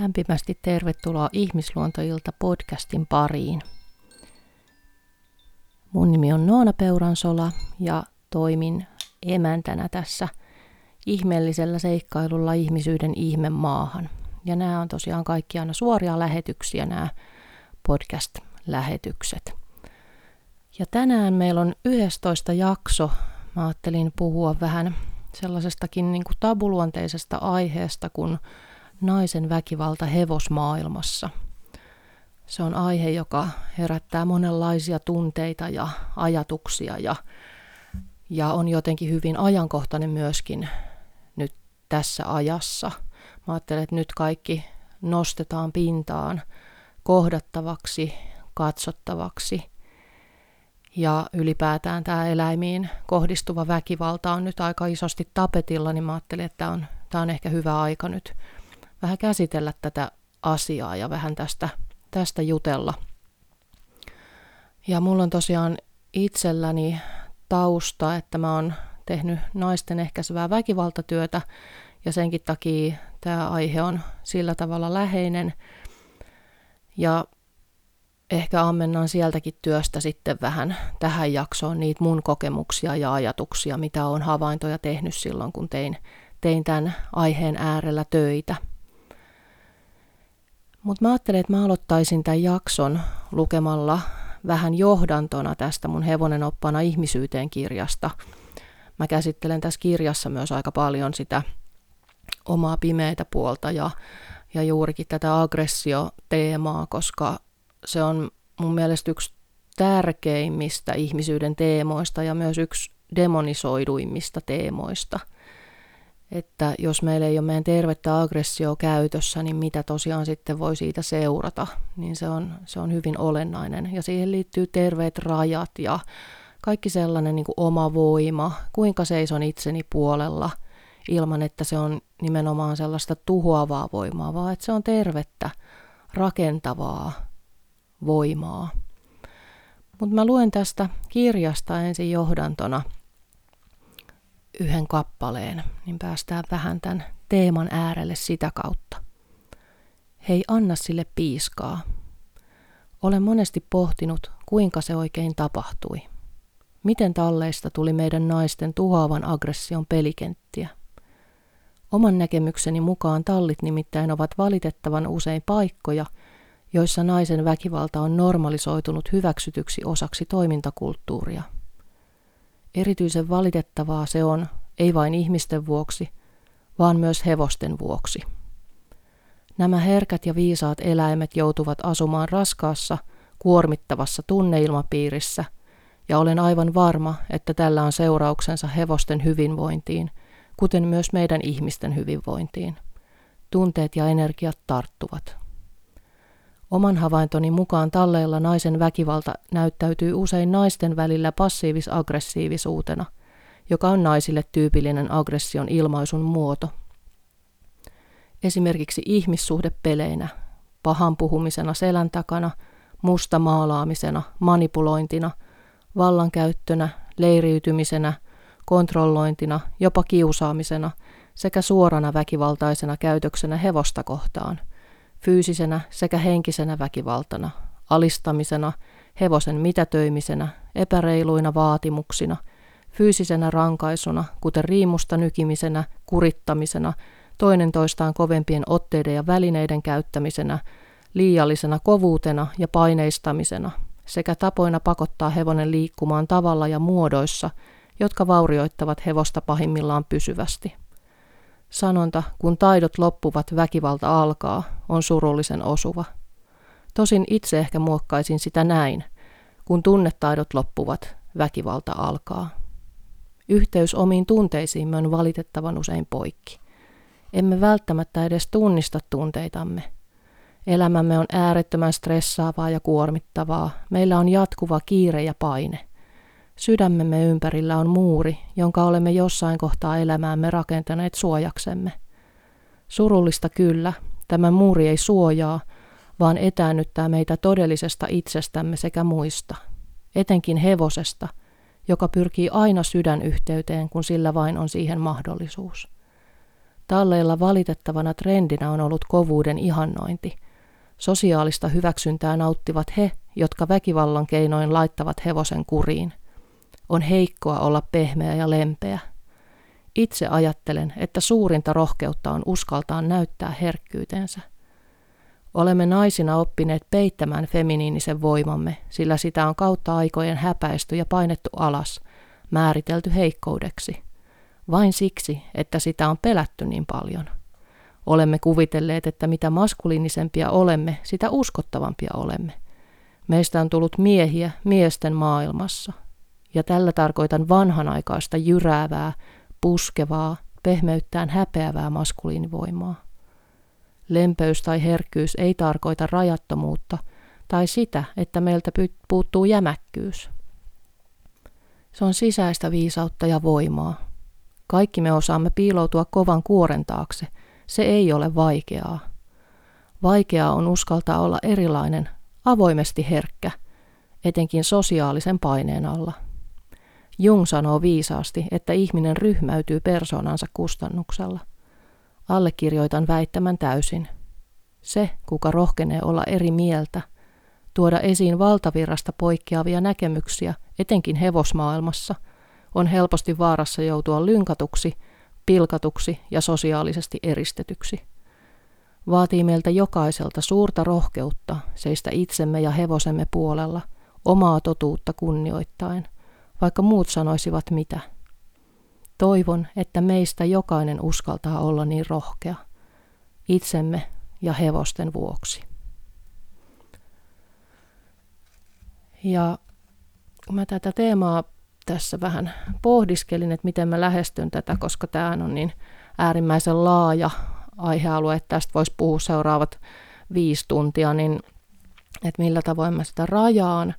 Lämpimästi tervetuloa Ihmisluontoilta podcastin pariin. Mun nimi on Noona Peuransola ja toimin emäntänä tässä ihmeellisellä seikkailulla ihmisyyden ihme maahan. Ja nämä on tosiaan kaikki aina suoria lähetyksiä, nämä podcast-lähetykset. Ja tänään meillä on 11 jakso. Mä ajattelin puhua vähän sellaisestakin niin kuin tabuluonteisesta aiheesta kuin naisen väkivalta hevosmaailmassa. Se on aihe, joka herättää monenlaisia tunteita ja ajatuksia ja, ja on jotenkin hyvin ajankohtainen myöskin nyt tässä ajassa. Mä ajattelen, että nyt kaikki nostetaan pintaan kohdattavaksi, katsottavaksi. Ja ylipäätään tämä eläimiin kohdistuva väkivalta on nyt aika isosti tapetilla, niin mä ajattelin, että tämä on, tämä on ehkä hyvä aika nyt vähän käsitellä tätä asiaa ja vähän tästä, tästä jutella. Ja mulla on tosiaan itselläni tausta, että mä oon tehnyt naisten ehkäisevää väkivaltatyötä ja senkin takia tämä aihe on sillä tavalla läheinen. Ja ehkä ammennan sieltäkin työstä sitten vähän tähän jaksoon niitä mun kokemuksia ja ajatuksia, mitä on havaintoja tehnyt silloin, kun tein, tein tämän aiheen äärellä töitä – mutta mä ajattelin, että mä aloittaisin tämän jakson lukemalla vähän johdantona tästä mun hevonen oppana ihmisyyteen kirjasta. Mä käsittelen tässä kirjassa myös aika paljon sitä omaa pimeitä puolta ja, ja juurikin tätä aggressioteemaa, koska se on mun mielestä yksi tärkeimmistä ihmisyyden teemoista ja myös yksi demonisoiduimmista teemoista – että jos meillä ei ole meidän tervettä aggressio käytössä, niin mitä tosiaan sitten voi siitä seurata, niin se on, se on hyvin olennainen. Ja siihen liittyy terveet rajat ja kaikki sellainen niin kuin oma voima, kuinka seison itseni puolella ilman, että se on nimenomaan sellaista tuhoavaa voimaa, vaan että se on tervettä, rakentavaa voimaa. Mutta mä luen tästä kirjasta ensin johdantona – yhden kappaleen, niin päästään vähän tämän teeman äärelle sitä kautta. Hei, anna sille piiskaa. Olen monesti pohtinut, kuinka se oikein tapahtui. Miten talleista tuli meidän naisten tuhoavan aggression pelikenttiä? Oman näkemykseni mukaan tallit nimittäin ovat valitettavan usein paikkoja, joissa naisen väkivalta on normalisoitunut hyväksytyksi osaksi toimintakulttuuria – Erityisen valitettavaa se on, ei vain ihmisten vuoksi, vaan myös hevosten vuoksi. Nämä herkät ja viisaat eläimet joutuvat asumaan raskaassa, kuormittavassa tunneilmapiirissä, ja olen aivan varma, että tällä on seurauksensa hevosten hyvinvointiin, kuten myös meidän ihmisten hyvinvointiin. Tunteet ja energiat tarttuvat. Oman havaintoni mukaan talleilla naisen väkivalta näyttäytyy usein naisten välillä passiivis-aggressiivisuutena, joka on naisille tyypillinen aggression ilmaisun muoto. Esimerkiksi ihmissuhdepeleinä, pahan puhumisena selän takana, musta maalaamisena, manipulointina, vallankäyttönä, leiriytymisenä, kontrollointina, jopa kiusaamisena sekä suorana väkivaltaisena käytöksenä hevosta kohtaan – fyysisenä sekä henkisenä väkivaltana, alistamisena, hevosen mitätöimisenä, epäreiluina vaatimuksina, fyysisenä rankaisuna, kuten riimusta nykimisenä, kurittamisena, toinen toistaan kovempien otteiden ja välineiden käyttämisenä, liiallisena kovuutena ja paineistamisena, sekä tapoina pakottaa hevonen liikkumaan tavalla ja muodoissa, jotka vaurioittavat hevosta pahimmillaan pysyvästi. Sanonta, kun taidot loppuvat, väkivalta alkaa, on surullisen osuva. Tosin itse ehkä muokkaisin sitä näin. Kun tunnetaidot loppuvat, väkivalta alkaa. Yhteys omiin tunteisiimme on valitettavan usein poikki. Emme välttämättä edes tunnista tunteitamme. Elämämme on äärettömän stressaavaa ja kuormittavaa. Meillä on jatkuva kiire ja paine. Sydämemme ympärillä on muuri, jonka olemme jossain kohtaa elämäämme rakentaneet suojaksemme. Surullista kyllä, tämä muuri ei suojaa, vaan etäännyttää meitä todellisesta itsestämme sekä muista, etenkin hevosesta, joka pyrkii aina sydänyhteyteen, kun sillä vain on siihen mahdollisuus. Talleilla valitettavana trendinä on ollut kovuuden ihannointi. Sosiaalista hyväksyntää nauttivat he, jotka väkivallan keinoin laittavat hevosen kuriin. On heikkoa olla pehmeä ja lempeä. Itse ajattelen, että suurinta rohkeutta on uskaltaa näyttää herkkyytensä. Olemme naisina oppineet peittämään feminiinisen voimamme, sillä sitä on kautta aikojen häpäisty ja painettu alas, määritelty heikkoudeksi. Vain siksi, että sitä on pelätty niin paljon. Olemme kuvitelleet, että mitä maskuliinisempia olemme, sitä uskottavampia olemme. Meistä on tullut miehiä miesten maailmassa. Ja tällä tarkoitan vanhanaikaista jyräävää, puskevaa, pehmeyttään häpeävää maskuliinivoimaa. Lempeys tai herkkyys ei tarkoita rajattomuutta tai sitä, että meiltä puuttuu jämäkkyys. Se on sisäistä viisautta ja voimaa. Kaikki me osaamme piiloutua kovan kuoren taakse. Se ei ole vaikeaa. Vaikeaa on uskaltaa olla erilainen, avoimesti herkkä, etenkin sosiaalisen paineen alla. Jung sanoo viisaasti, että ihminen ryhmäytyy persoonansa kustannuksella. Allekirjoitan väittämän täysin. Se, kuka rohkenee olla eri mieltä, tuoda esiin valtavirrasta poikkeavia näkemyksiä, etenkin hevosmaailmassa, on helposti vaarassa joutua lynkatuksi, pilkatuksi ja sosiaalisesti eristetyksi. Vaatii meiltä jokaiselta suurta rohkeutta seistä itsemme ja hevosemme puolella, omaa totuutta kunnioittain, vaikka muut sanoisivat mitä. Toivon, että meistä jokainen uskaltaa olla niin rohkea, itsemme ja hevosten vuoksi. Ja kun mä tätä teemaa tässä vähän pohdiskelin, että miten mä lähestyn tätä, koska tämä on niin äärimmäisen laaja aihealue, että tästä voisi puhua seuraavat viisi tuntia, niin että millä tavoin mä sitä rajaan,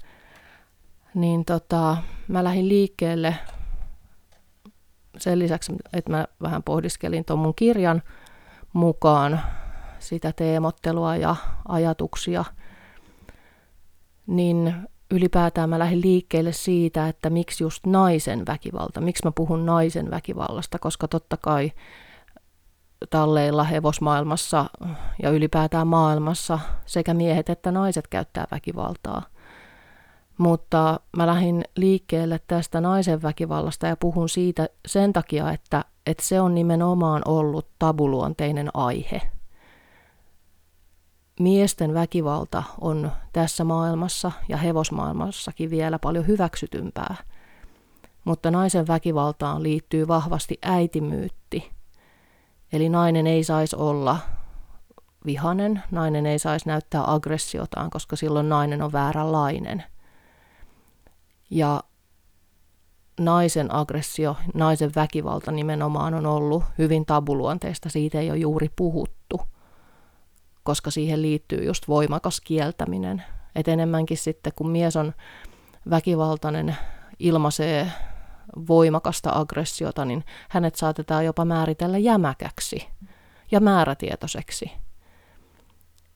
niin tota, mä lähdin liikkeelle sen lisäksi, että mä vähän pohdiskelin tuon mun kirjan mukaan sitä teemottelua ja ajatuksia, niin ylipäätään mä lähdin liikkeelle siitä, että miksi just naisen väkivalta, miksi mä puhun naisen väkivallasta, koska totta kai talleilla hevosmaailmassa ja ylipäätään maailmassa sekä miehet että naiset käyttää väkivaltaa. Mutta mä lähdin liikkeelle tästä naisen väkivallasta ja puhun siitä sen takia, että, että se on nimenomaan ollut tabuluonteinen aihe. Miesten väkivalta on tässä maailmassa ja hevosmaailmassakin vielä paljon hyväksytympää. Mutta naisen väkivaltaan liittyy vahvasti äitimyytti. Eli nainen ei saisi olla vihanen, nainen ei saisi näyttää aggressiotaan, koska silloin nainen on vääränlainen – ja naisen aggressio, naisen väkivalta nimenomaan on ollut hyvin tabuluonteista, siitä ei ole juuri puhuttu, koska siihen liittyy just voimakas kieltäminen. Et enemmänkin sitten, kun mies on väkivaltainen, ilmaisee voimakasta aggressiota, niin hänet saatetaan jopa määritellä jämäkäksi ja määrätietoiseksi.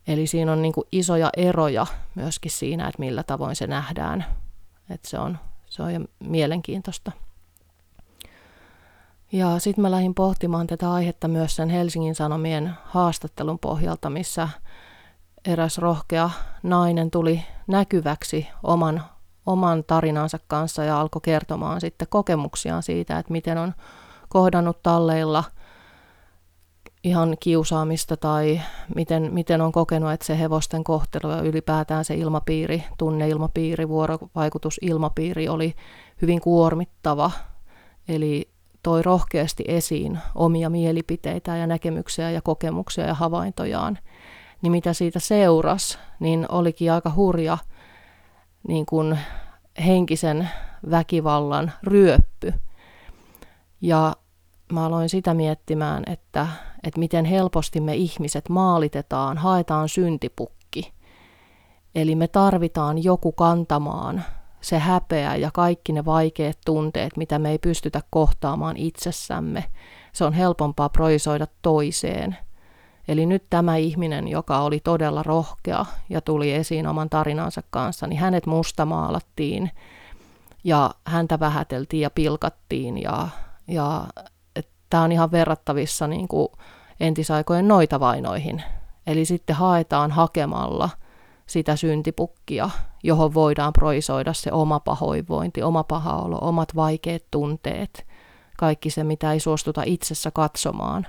Eli siinä on niin isoja eroja myöskin siinä, että millä tavoin se nähdään et se on, se on jo mielenkiintoista. Ja sitten mä lähdin pohtimaan tätä aihetta myös sen Helsingin Sanomien haastattelun pohjalta, missä eräs rohkea nainen tuli näkyväksi oman, oman tarinansa kanssa ja alkoi kertomaan sitten kokemuksiaan siitä, että miten on kohdannut talleilla – ihan kiusaamista tai miten, miten on kokenut, että se hevosten kohtelu ja ylipäätään se ilmapiiri, tunneilmapiiri, vuorovaikutusilmapiiri oli hyvin kuormittava. Eli toi rohkeasti esiin omia mielipiteitä ja näkemyksiä ja kokemuksia ja havaintojaan. Niin mitä siitä seurasi, niin olikin aika hurja niin kuin henkisen väkivallan ryöppy. Ja mä aloin sitä miettimään, että, että miten helposti me ihmiset maalitetaan, haetaan syntipukki. Eli me tarvitaan joku kantamaan se häpeä ja kaikki ne vaikeat tunteet, mitä me ei pystytä kohtaamaan itsessämme. Se on helpompaa proisoida toiseen. Eli nyt tämä ihminen, joka oli todella rohkea ja tuli esiin oman tarinansa kanssa, niin hänet mustamaalattiin ja häntä vähäteltiin ja pilkattiin ja, ja Tämä on ihan verrattavissa niin kuin entisaikojen noita vainoihin. Eli sitten haetaan hakemalla sitä syntipukkia, johon voidaan proisoida se oma pahoinvointi, oma paha olo, omat vaikeat tunteet, kaikki se, mitä ei suostuta itsessä katsomaan.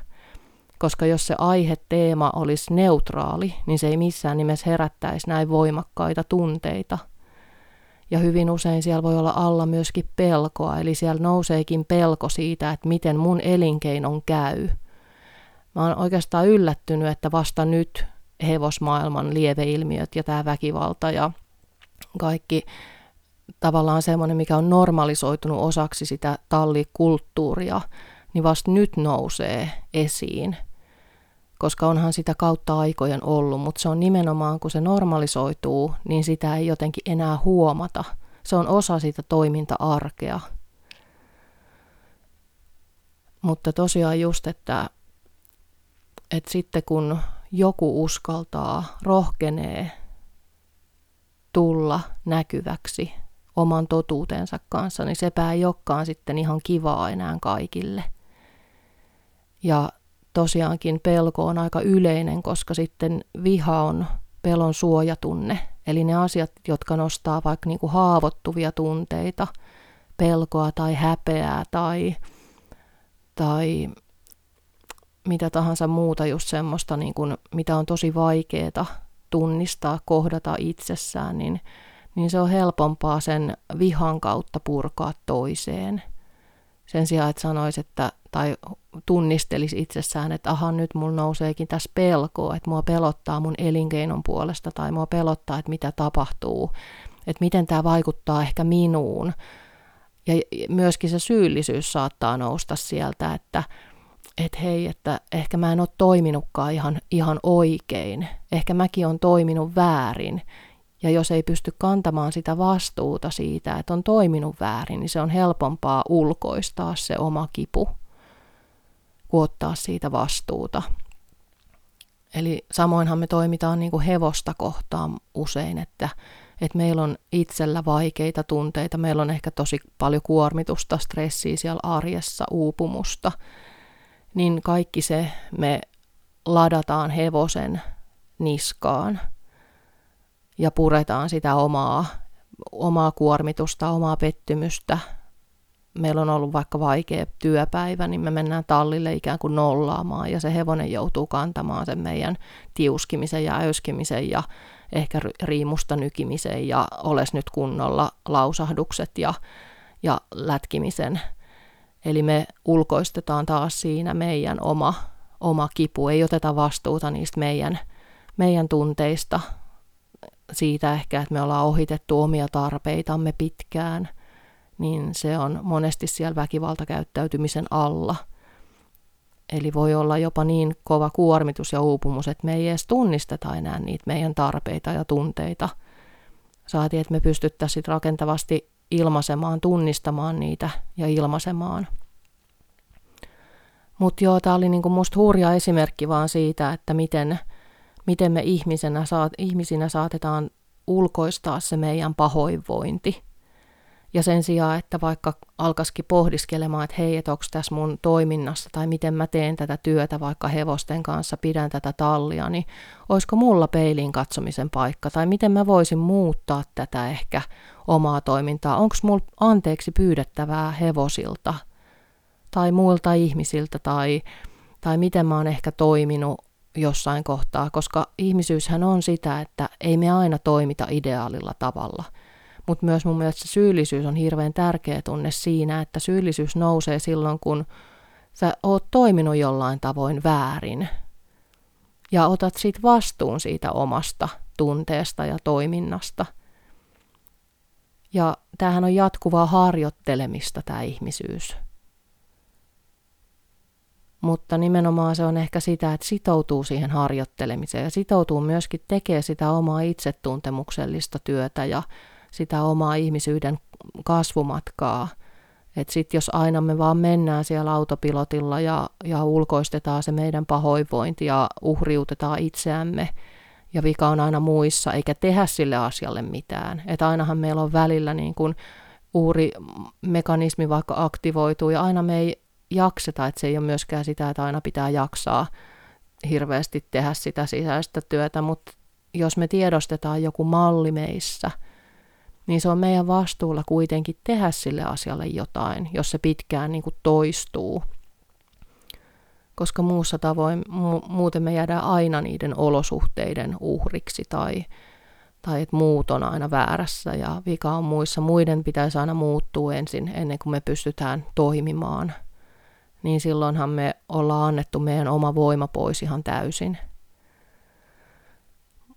Koska jos se aihe, teema olisi neutraali, niin se ei missään nimessä herättäisi näin voimakkaita tunteita. Ja hyvin usein siellä voi olla alla myöskin pelkoa, eli siellä nouseekin pelko siitä, että miten mun elinkeinon käy – Mä oon oikeastaan yllättynyt, että vasta nyt hevosmaailman lieveilmiöt ja tämä väkivalta ja kaikki tavallaan semmoinen, mikä on normalisoitunut osaksi sitä tallikulttuuria, niin vasta nyt nousee esiin. Koska onhan sitä kautta aikojen ollut, mutta se on nimenomaan, kun se normalisoituu, niin sitä ei jotenkin enää huomata. Se on osa sitä toiminta-arkea. Mutta tosiaan just, että että sitten kun joku uskaltaa, rohkenee tulla näkyväksi oman totuutensa kanssa, niin sepä ei olekaan sitten ihan kivaa enää kaikille. Ja tosiaankin pelko on aika yleinen, koska sitten viha on pelon suojatunne. Eli ne asiat, jotka nostaa vaikka niin kuin haavoittuvia tunteita, pelkoa tai häpeää tai, tai mitä tahansa muuta just semmoista, niin kuin, mitä on tosi vaikeaa tunnistaa, kohdata itsessään, niin, niin se on helpompaa sen vihan kautta purkaa toiseen. Sen sijaan, että sanoisi, että, tai tunnistelisi itsessään, että aha, nyt mulla nouseekin tässä pelkoa, että mua pelottaa mun elinkeinon puolesta, tai mua pelottaa, että mitä tapahtuu, että miten tämä vaikuttaa ehkä minuun. Ja myöskin se syyllisyys saattaa nousta sieltä, että, että hei, että ehkä mä en ole toiminutkaan ihan, ihan oikein, ehkä mäkin on toiminut väärin. Ja jos ei pysty kantamaan sitä vastuuta siitä, että on toiminut väärin, niin se on helpompaa ulkoistaa se oma kipu, kuin ottaa siitä vastuuta. Eli samoinhan me toimitaan niin kuin hevosta kohtaan usein, että, että meillä on itsellä vaikeita tunteita, meillä on ehkä tosi paljon kuormitusta, stressiä siellä arjessa, uupumusta – niin kaikki se me ladataan hevosen niskaan ja puretaan sitä omaa, omaa kuormitusta, omaa pettymystä. Meillä on ollut vaikka vaikea työpäivä, niin me mennään tallille ikään kuin nollaamaan ja se hevonen joutuu kantamaan sen meidän tiuskimisen ja äyskimisen ja ehkä riimusta nykimisen ja oles nyt kunnolla lausahdukset ja, ja lätkimisen Eli me ulkoistetaan taas siinä meidän oma, oma kipu, ei oteta vastuuta niistä meidän, meidän tunteista, siitä ehkä, että me ollaan ohitettu omia tarpeitamme pitkään, niin se on monesti siellä väkivaltakäyttäytymisen alla. Eli voi olla jopa niin kova kuormitus ja uupumus, että me ei edes tunnisteta enää niitä meidän tarpeita ja tunteita. Saatiin, että me pystyttäisiin rakentavasti ilmaisemaan, tunnistamaan niitä ja ilmaisemaan. Mutta joo, tämä oli niinku musta hurja esimerkki vaan siitä, että miten, miten me ihmisenä saat, ihmisinä saatetaan ulkoistaa se meidän pahoinvointi. Ja sen sijaan, että vaikka alkaisikin pohdiskelemaan, että hei, että onko tässä mun toiminnassa tai miten mä teen tätä työtä vaikka hevosten kanssa, pidän tätä tallia, niin olisiko mulla peiliin katsomisen paikka tai miten mä voisin muuttaa tätä ehkä omaa toimintaa. Onko mulla anteeksi pyydettävää hevosilta tai muilta ihmisiltä tai, tai miten mä oon ehkä toiminut jossain kohtaa, koska ihmisyyshän on sitä, että ei me aina toimita ideaalilla tavalla. Mutta myös mun mielestä syyllisyys on hirveän tärkeä tunne siinä, että syyllisyys nousee silloin, kun sä oot toiminut jollain tavoin väärin. Ja otat siitä vastuun siitä omasta tunteesta ja toiminnasta – ja tämähän on jatkuvaa harjoittelemista tämä ihmisyys. Mutta nimenomaan se on ehkä sitä, että sitoutuu siihen harjoittelemiseen ja sitoutuu myöskin tekemään sitä omaa itsetuntemuksellista työtä ja sitä omaa ihmisyyden kasvumatkaa. Että sitten jos aina me vaan mennään siellä autopilotilla ja, ja ulkoistetaan se meidän pahoinvointi ja uhriutetaan itseämme, ja vika on aina muissa, eikä tehdä sille asialle mitään. Että ainahan meillä on välillä niin kuin uhrimekanismi vaikka aktivoituu ja aina me ei jakseta, että se ei ole myöskään sitä, että aina pitää jaksaa hirveästi tehdä sitä sisäistä työtä, mutta jos me tiedostetaan joku malli meissä, niin se on meidän vastuulla kuitenkin tehdä sille asialle jotain, jos se pitkään niin kuin toistuu. Koska muussa tavoin, mu- muuten me jäädään aina niiden olosuhteiden uhriksi tai, tai että muut on aina väärässä ja vika on muissa. Muiden pitäisi aina muuttua ensin ennen kuin me pystytään toimimaan. Niin silloinhan me ollaan annettu meidän oma voima pois ihan täysin.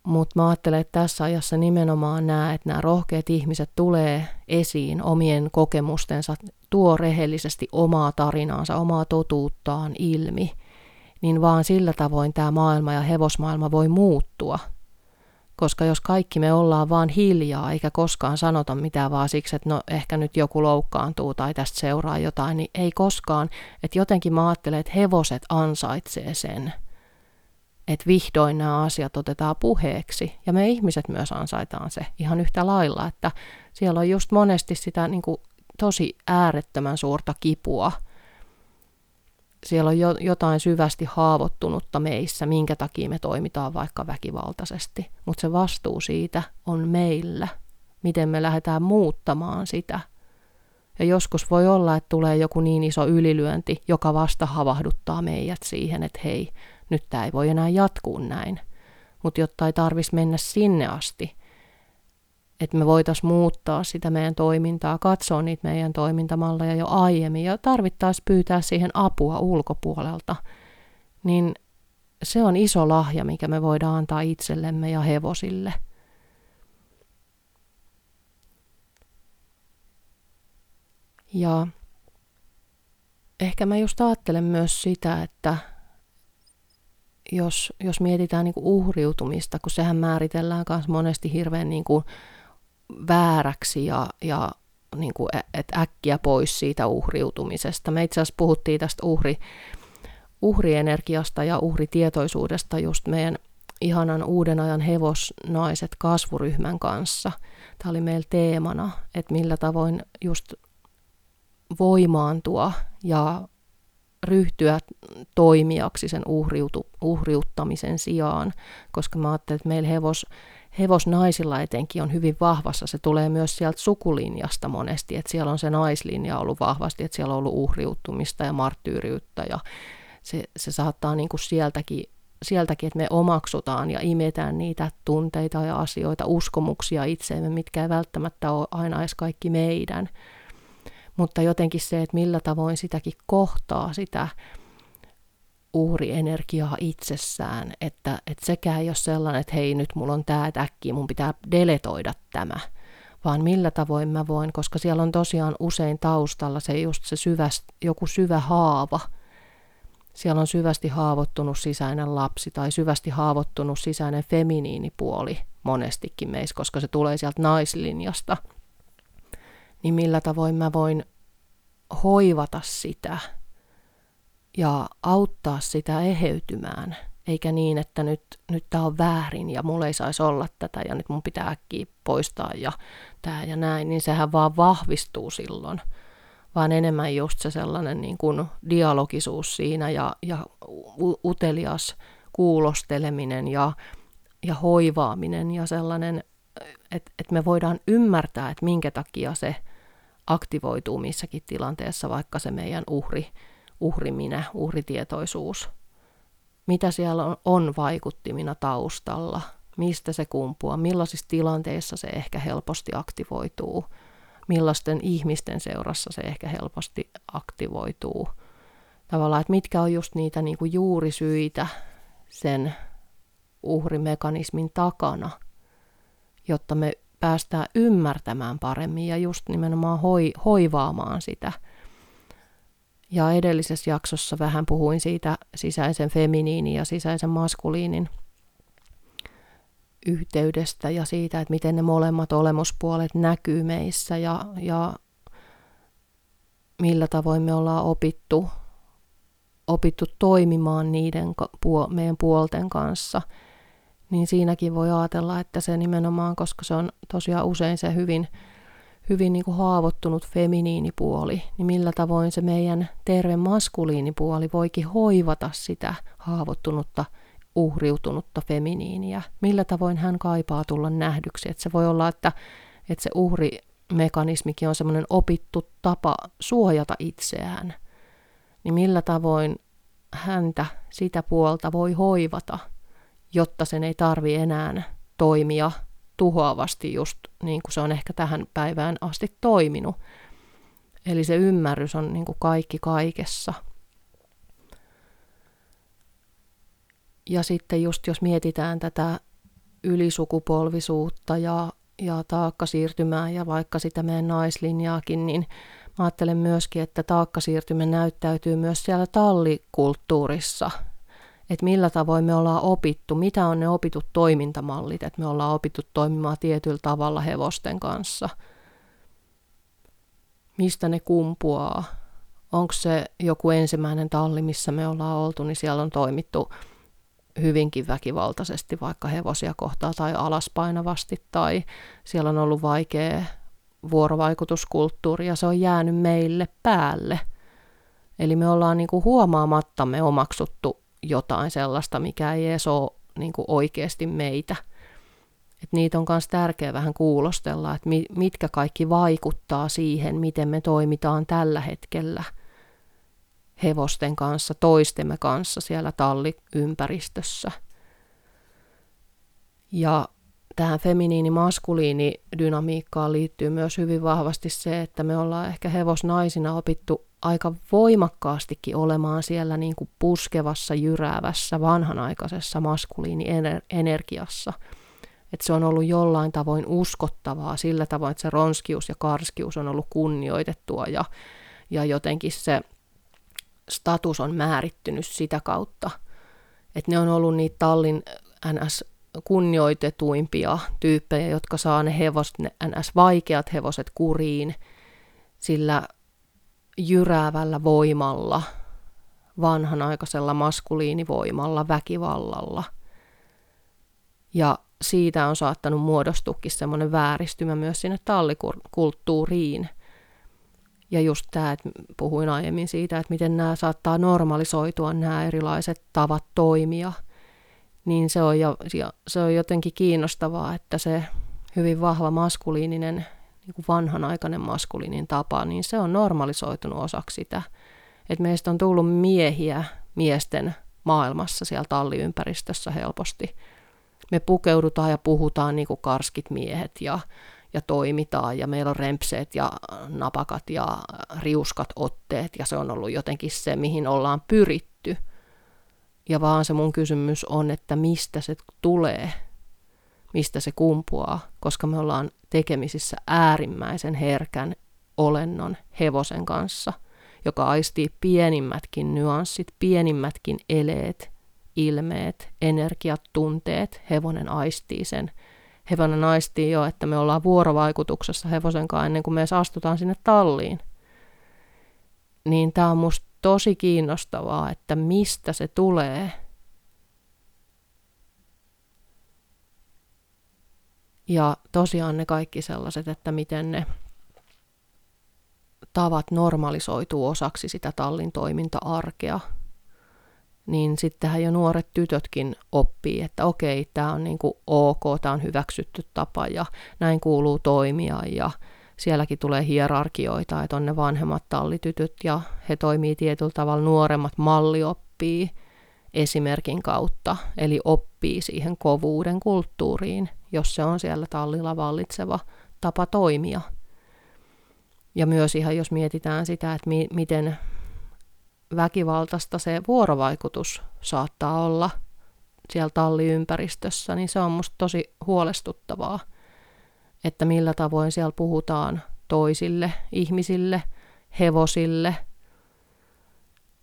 Mutta mä ajattelen, että tässä ajassa nimenomaan nämä, että nämä rohkeat ihmiset tulee esiin omien kokemustensa, tuo rehellisesti omaa tarinaansa, omaa totuuttaan ilmi, niin vaan sillä tavoin tämä maailma ja hevosmaailma voi muuttua. Koska jos kaikki me ollaan vaan hiljaa eikä koskaan sanota mitään vaan siksi, että no ehkä nyt joku loukkaantuu tai tästä seuraa jotain, niin ei koskaan. Että jotenkin mä ajattelen, että hevoset ansaitsee sen – että vihdoin nämä asiat otetaan puheeksi. Ja me ihmiset myös ansaitaan se ihan yhtä lailla, että siellä on just monesti sitä niin kuin, tosi äärettömän suurta kipua. Siellä on jo, jotain syvästi haavoittunutta meissä, minkä takia me toimitaan vaikka väkivaltaisesti. Mutta se vastuu siitä on meillä, miten me lähdetään muuttamaan sitä. Ja joskus voi olla, että tulee joku niin iso ylilyönti, joka vasta havahduttaa meidät siihen, että hei, nyt tämä ei voi enää jatkuu näin. Mutta jotta ei tarvitsisi mennä sinne asti, että me voitaisiin muuttaa sitä meidän toimintaa, katsoa niitä meidän toimintamalleja jo aiemmin ja tarvittaisiin pyytää siihen apua ulkopuolelta, niin se on iso lahja, mikä me voidaan antaa itsellemme ja hevosille. Ja ehkä mä just ajattelen myös sitä, että jos, jos mietitään niin kuin uhriutumista, kun sehän määritellään myös monesti hirveän niin kuin vääräksi ja, ja niin kuin, että äkkiä pois siitä uhriutumisesta. Me itse asiassa puhuttiin tästä uhri, uhrienergiasta ja uhritietoisuudesta just meidän ihanan uuden ajan hevosnaiset kasvuryhmän kanssa. Tämä oli meillä teemana, että millä tavoin just voimaantua ja ryhtyä toimijaksi sen uhriutu, uhriuttamisen sijaan, koska mä ajattelin, että meillä hevos, hevosnaisilla etenkin on hyvin vahvassa. Se tulee myös sieltä sukulinjasta monesti, että siellä on se naislinja ollut vahvasti, että siellä on ollut uhriuttumista ja marttyyriyttä ja se, se saattaa niin kuin sieltäkin, sieltäkin, että me omaksutaan ja imetään niitä tunteita ja asioita, uskomuksia itseemme, mitkä ei välttämättä ole aina edes kaikki meidän. Mutta jotenkin se, että millä tavoin sitäkin kohtaa sitä uhrienergiaa itsessään, että, että sekään ei ole sellainen, että hei nyt mulla on tämä, äkkiä mun pitää deletoida tämä, vaan millä tavoin mä voin, koska siellä on tosiaan usein taustalla se just se syvä, joku syvä haava, siellä on syvästi haavoittunut sisäinen lapsi tai syvästi haavoittunut sisäinen feminiinipuoli monestikin meissä, koska se tulee sieltä naislinjasta – niin millä tavoin mä voin hoivata sitä ja auttaa sitä eheytymään, eikä niin, että nyt, nyt tämä on väärin ja mulla ei saisi olla tätä ja nyt mun pitää äkkiä poistaa ja tämä ja näin, niin sehän vaan vahvistuu silloin, vaan enemmän just se sellainen niin kuin dialogisuus siinä ja, ja utelias kuulosteleminen ja, ja hoivaaminen ja sellainen, että et me voidaan ymmärtää, että minkä takia se aktivoituu missäkin tilanteessa, vaikka se meidän uhri, uhriminä, uhritietoisuus. Mitä siellä on, on vaikuttimina taustalla, mistä se kumpuaa, millaisissa tilanteissa se ehkä helposti aktivoituu, millaisten ihmisten seurassa se ehkä helposti aktivoituu. Tavallaan, että mitkä on just niitä niin kuin juurisyitä sen uhrimekanismin takana, jotta me päästään ymmärtämään paremmin ja just nimenomaan hoi, hoivaamaan sitä. Ja edellisessä jaksossa vähän puhuin siitä sisäisen feminiinin ja sisäisen maskuliinin yhteydestä ja siitä, että miten ne molemmat olemuspuolet näkyy meissä ja, ja millä tavoin me ollaan opittu, opittu toimimaan niiden meidän puolten kanssa – niin siinäkin voi ajatella, että se nimenomaan, koska se on tosiaan usein se hyvin, hyvin niin kuin haavoittunut feminiinipuoli, niin millä tavoin se meidän terve maskuliinipuoli voikin hoivata sitä haavoittunutta, uhriutunutta feminiiniä. Millä tavoin hän kaipaa tulla nähdyksi. Että se voi olla, että, että se uhrimekanismikin on semmoinen opittu tapa suojata itseään. Niin millä tavoin häntä, sitä puolta voi hoivata, jotta sen ei tarvi enää toimia tuhoavasti just niin kuin se on ehkä tähän päivään asti toiminut. Eli se ymmärrys on niin kuin kaikki kaikessa. Ja sitten just jos mietitään tätä ylisukupolvisuutta ja, ja taakkasiirtymää ja vaikka sitä meidän naislinjaakin, niin mä ajattelen myöskin, että taakkasiirtymä näyttäytyy myös siellä tallikulttuurissa – että millä tavoin me ollaan opittu, mitä on ne opitut toimintamallit, että me ollaan opittu toimimaan tietyllä tavalla hevosten kanssa. Mistä ne kumpuaa? Onko se joku ensimmäinen talli, missä me ollaan oltu, niin siellä on toimittu hyvinkin väkivaltaisesti vaikka hevosia kohtaa tai alaspainavasti tai siellä on ollut vaikea vuorovaikutuskulttuuri ja se on jäänyt meille päälle. Eli me ollaan niin kuin huomaamattamme omaksuttu jotain sellaista, mikä ei edes ole niin kuin oikeasti meitä. Et niitä on myös tärkeää vähän kuulostella, että mitkä kaikki vaikuttaa siihen, miten me toimitaan tällä hetkellä hevosten kanssa, toistemme kanssa siellä talliympäristössä. Ja tähän feminiini-maskuliini dynamiikkaan liittyy myös hyvin vahvasti se, että me ollaan ehkä hevosnaisina opittu aika voimakkaastikin olemaan siellä niin kuin puskevassa, jyräävässä, vanhanaikaisessa maskuliinienergiassa. Että se on ollut jollain tavoin uskottavaa sillä tavoin, että se ronskius ja karskius on ollut kunnioitettua ja, ja jotenkin se status on määrittynyt sitä kautta. Että ne on ollut niitä tallin NS kunnioitetuimpia tyyppejä, jotka saa ne hevoset, ne NS vaikeat hevoset kuriin, sillä jyräävällä voimalla, vanhanaikaisella maskuliinivoimalla, väkivallalla. Ja siitä on saattanut muodostukin semmoinen vääristymä myös sinne tallikulttuuriin. Ja just tämä, että puhuin aiemmin siitä, että miten nämä saattaa normalisoitua, nämä erilaiset tavat toimia, niin se on, jo, se on jotenkin kiinnostavaa, että se hyvin vahva maskuliininen niin kuin vanhanaikainen maskuliinin tapa, niin se on normalisoitunut osaksi sitä. Että meistä on tullut miehiä miesten maailmassa siellä talliympäristössä helposti. Me pukeudutaan ja puhutaan niin kuin karskit miehet ja, ja toimitaan ja meillä on rempseet ja napakat ja riuskat otteet ja se on ollut jotenkin se, mihin ollaan pyritty. Ja vaan se mun kysymys on, että mistä se tulee, mistä se kumpuaa, koska me ollaan tekemisissä äärimmäisen herkän olennon hevosen kanssa, joka aistii pienimmätkin nyanssit, pienimmätkin eleet, ilmeet, energiat, tunteet, hevonen aistii sen. Hevonen aistii jo, että me ollaan vuorovaikutuksessa hevosen kanssa ennen kuin me edes astutaan sinne talliin. Niin tämä on musta tosi kiinnostavaa, että mistä se tulee – Ja tosiaan ne kaikki sellaiset, että miten ne tavat normalisoituu osaksi sitä tallin toiminta-arkea, niin sittenhän jo nuoret tytötkin oppii, että okei, tämä on niin kuin ok, tämä on hyväksytty tapa ja näin kuuluu toimia ja sielläkin tulee hierarkioita, että on ne vanhemmat tallitytöt ja he toimii tietyllä tavalla, nuoremmat malli oppii esimerkin kautta, eli oppii siihen kovuuden kulttuuriin, jos se on siellä tallilla vallitseva tapa toimia. Ja myös ihan jos mietitään sitä, että mi- miten väkivaltaista se vuorovaikutus saattaa olla siellä talliympäristössä, niin se on musta tosi huolestuttavaa, että millä tavoin siellä puhutaan toisille ihmisille, hevosille,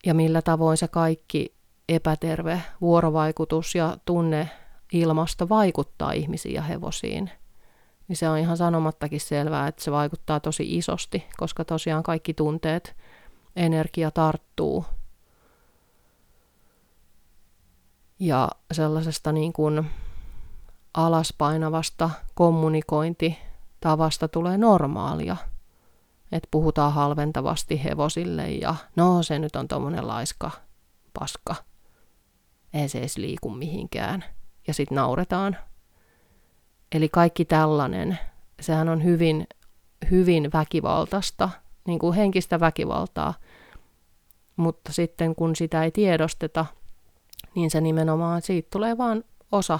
ja millä tavoin se kaikki epäterve vuorovaikutus ja tunne ilmasto vaikuttaa ihmisiin ja hevosiin, niin se on ihan sanomattakin selvää, että se vaikuttaa tosi isosti, koska tosiaan kaikki tunteet, energia tarttuu. Ja sellaisesta niin kuin alaspainavasta kommunikointi tavasta tulee normaalia. Että puhutaan halventavasti hevosille ja no se nyt on tommonen laiska paska. Ei se edes liiku mihinkään. Ja sitten nauretaan. Eli kaikki tällainen, sehän on hyvin, hyvin väkivaltaista, niin kuin henkistä väkivaltaa. Mutta sitten kun sitä ei tiedosteta, niin se nimenomaan siitä tulee vaan osa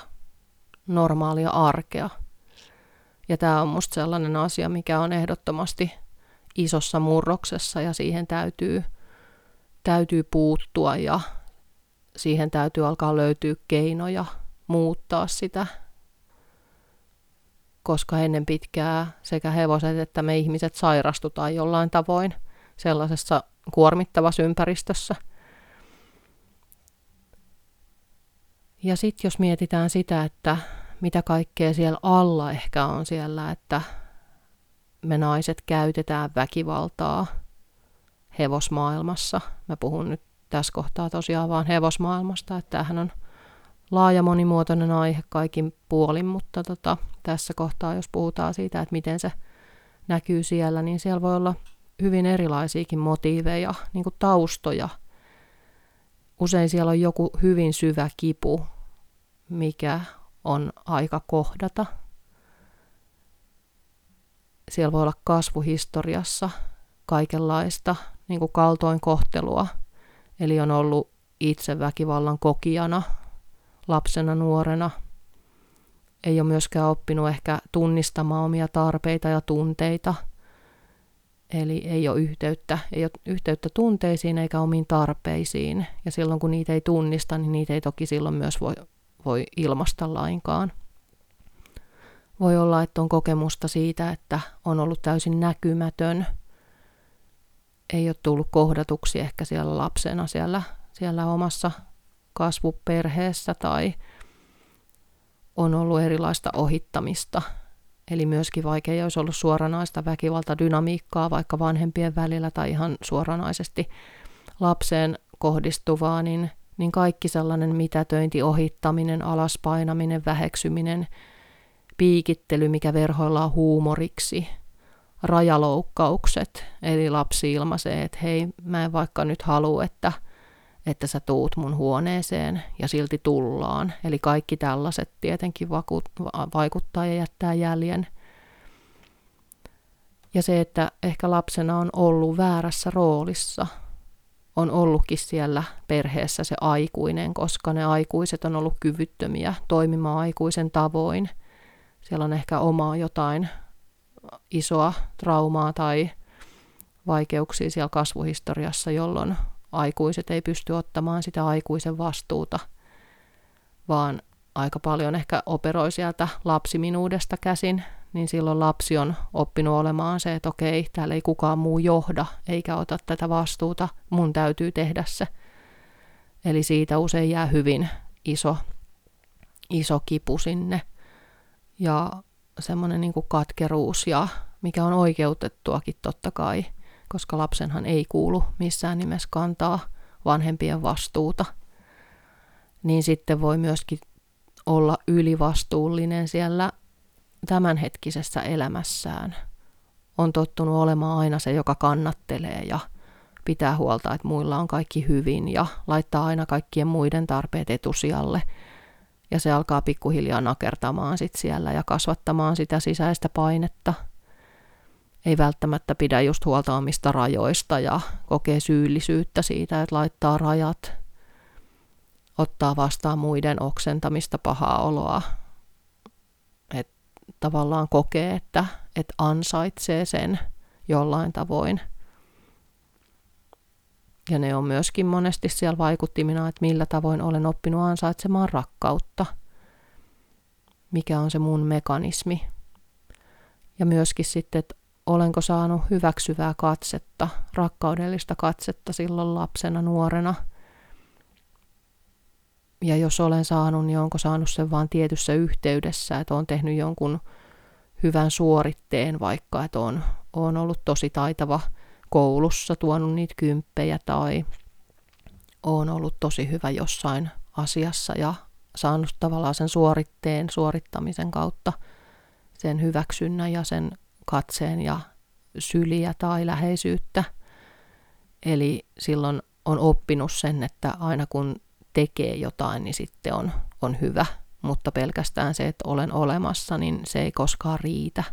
normaalia arkea. Ja tämä on musta sellainen asia, mikä on ehdottomasti isossa murroksessa ja siihen täytyy, täytyy puuttua ja siihen täytyy alkaa löytyä keinoja muuttaa sitä, koska ennen pitkää sekä hevoset että me ihmiset sairastutaan jollain tavoin sellaisessa kuormittavassa ympäristössä. Ja sitten jos mietitään sitä, että mitä kaikkea siellä alla ehkä on siellä, että me naiset käytetään väkivaltaa hevosmaailmassa. Mä puhun nyt tässä kohtaa tosiaan vaan hevosmaailmasta, että tämähän on laaja monimuotoinen aihe kaikin puolin, mutta tota, tässä kohtaa, jos puhutaan siitä, että miten se näkyy siellä, niin siellä voi olla hyvin erilaisiakin motiiveja, niin kuin taustoja. Usein siellä on joku hyvin syvä kipu, mikä on aika kohdata. Siellä voi olla kasvuhistoriassa kaikenlaista niin kuin kaltoinkohtelua, eli on ollut itse väkivallan kokijana lapsena, nuorena. Ei ole myöskään oppinut ehkä tunnistamaan omia tarpeita ja tunteita. Eli ei ole yhteyttä, ei ole yhteyttä tunteisiin eikä omiin tarpeisiin. Ja silloin kun niitä ei tunnista, niin niitä ei toki silloin myös voi voi ilmasta lainkaan. Voi olla, että on kokemusta siitä, että on ollut täysin näkymätön. Ei ole tullut kohdatuksi ehkä siellä lapsena siellä, siellä omassa kasvuperheessä tai on ollut erilaista ohittamista. Eli myöskin vaikea olisi ollut suoranaista väkivaltadynamiikkaa vaikka vanhempien välillä tai ihan suoranaisesti lapseen kohdistuvaa, niin niin kaikki sellainen mitätöinti, ohittaminen, alaspainaminen, väheksyminen, piikittely, mikä verhoillaan huumoriksi, rajaloukkaukset, eli lapsi ilmaisee, että hei, mä en vaikka nyt halua, että, että sä tuut mun huoneeseen ja silti tullaan. Eli kaikki tällaiset tietenkin vaikuttaa ja jättää jäljen. Ja se, että ehkä lapsena on ollut väärässä roolissa – on ollutkin siellä perheessä se aikuinen, koska ne aikuiset on ollut kyvyttömiä toimimaan aikuisen tavoin. Siellä on ehkä omaa jotain isoa traumaa tai vaikeuksia siellä kasvuhistoriassa, jolloin aikuiset ei pysty ottamaan sitä aikuisen vastuuta, vaan aika paljon ehkä operoi sieltä lapsiminuudesta käsin niin silloin lapsi on oppinut olemaan se, että okei, täällä ei kukaan muu johda eikä ota tätä vastuuta, mun täytyy tehdä se. Eli siitä usein jää hyvin iso, iso kipu sinne ja semmoinen niin katkeruus, ja mikä on oikeutettuakin totta kai, koska lapsenhan ei kuulu missään nimessä kantaa vanhempien vastuuta. Niin sitten voi myöskin olla ylivastuullinen siellä tämänhetkisessä elämässään on tottunut olemaan aina se, joka kannattelee ja pitää huolta, että muilla on kaikki hyvin ja laittaa aina kaikkien muiden tarpeet etusijalle. Ja se alkaa pikkuhiljaa nakertamaan sit siellä ja kasvattamaan sitä sisäistä painetta. Ei välttämättä pidä just huolta omista rajoista ja kokee syyllisyyttä siitä, että laittaa rajat, ottaa vastaan muiden oksentamista pahaa oloa, tavallaan kokee, että, että ansaitsee sen jollain tavoin. Ja ne on myöskin monesti siellä vaikuttimina, että millä tavoin olen oppinut ansaitsemaan rakkautta. Mikä on se mun mekanismi. Ja myöskin sitten, että olenko saanut hyväksyvää katsetta, rakkaudellista katsetta silloin lapsena, nuorena – ja jos olen saanut, niin onko saanut sen vain tietyssä yhteydessä, että olen tehnyt jonkun hyvän suoritteen, vaikka että on, on ollut tosi taitava koulussa, tuonut niitä kymppejä tai on ollut tosi hyvä jossain asiassa ja saanut tavallaan sen suoritteen suorittamisen kautta sen hyväksynnän ja sen katseen ja syliä tai läheisyyttä. Eli silloin on oppinut sen, että aina kun tekee jotain, niin sitten on, on hyvä, mutta pelkästään se, että olen olemassa, niin se ei koskaan riitä.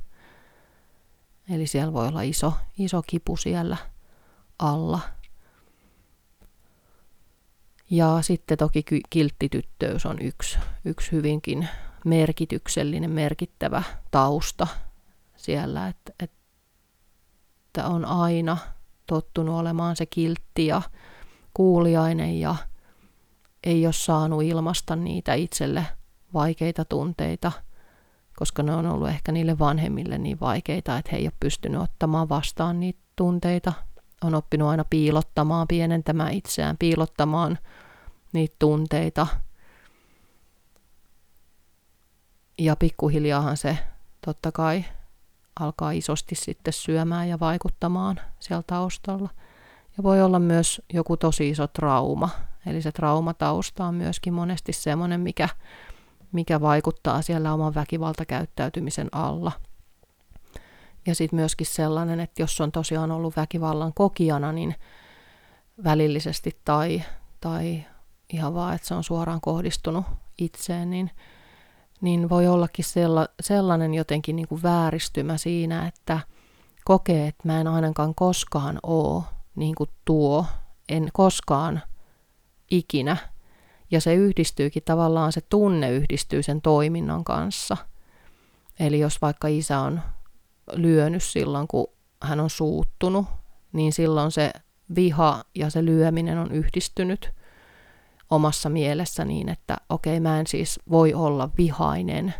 Eli siellä voi olla iso, iso kipu siellä alla. Ja sitten toki kilttityttöys on yksi, yksi hyvinkin merkityksellinen, merkittävä tausta siellä, että, että on aina tottunut olemaan se kiltti ja kuuliainen ja ei ole saanut ilmasta niitä itselle vaikeita tunteita, koska ne on ollut ehkä niille vanhemmille niin vaikeita, että he ei ole pystynyt ottamaan vastaan niitä tunteita. On oppinut aina piilottamaan, pienentämään itseään, piilottamaan niitä tunteita. Ja pikkuhiljaahan se totta kai alkaa isosti sitten syömään ja vaikuttamaan siellä taustalla. Ja voi olla myös joku tosi iso trauma. Eli se traumatausta on myöskin monesti semmoinen, mikä, mikä vaikuttaa siellä oman väkivaltakäyttäytymisen alla. Ja sitten myöskin sellainen, että jos on tosiaan ollut väkivallan kokijana, niin välillisesti tai, tai ihan vaan, että se on suoraan kohdistunut itseen, niin, niin voi ollakin sella, sellainen jotenkin niin kuin vääristymä siinä, että kokee, että mä en ainakaan koskaan ole niin kuin tuo, en koskaan ikinä. Ja se yhdistyykin tavallaan, se tunne yhdistyy sen toiminnan kanssa. Eli jos vaikka isä on lyönyt silloin, kun hän on suuttunut, niin silloin se viha ja se lyöminen on yhdistynyt omassa mielessä niin, että okei, okay, mä en siis voi olla vihainen,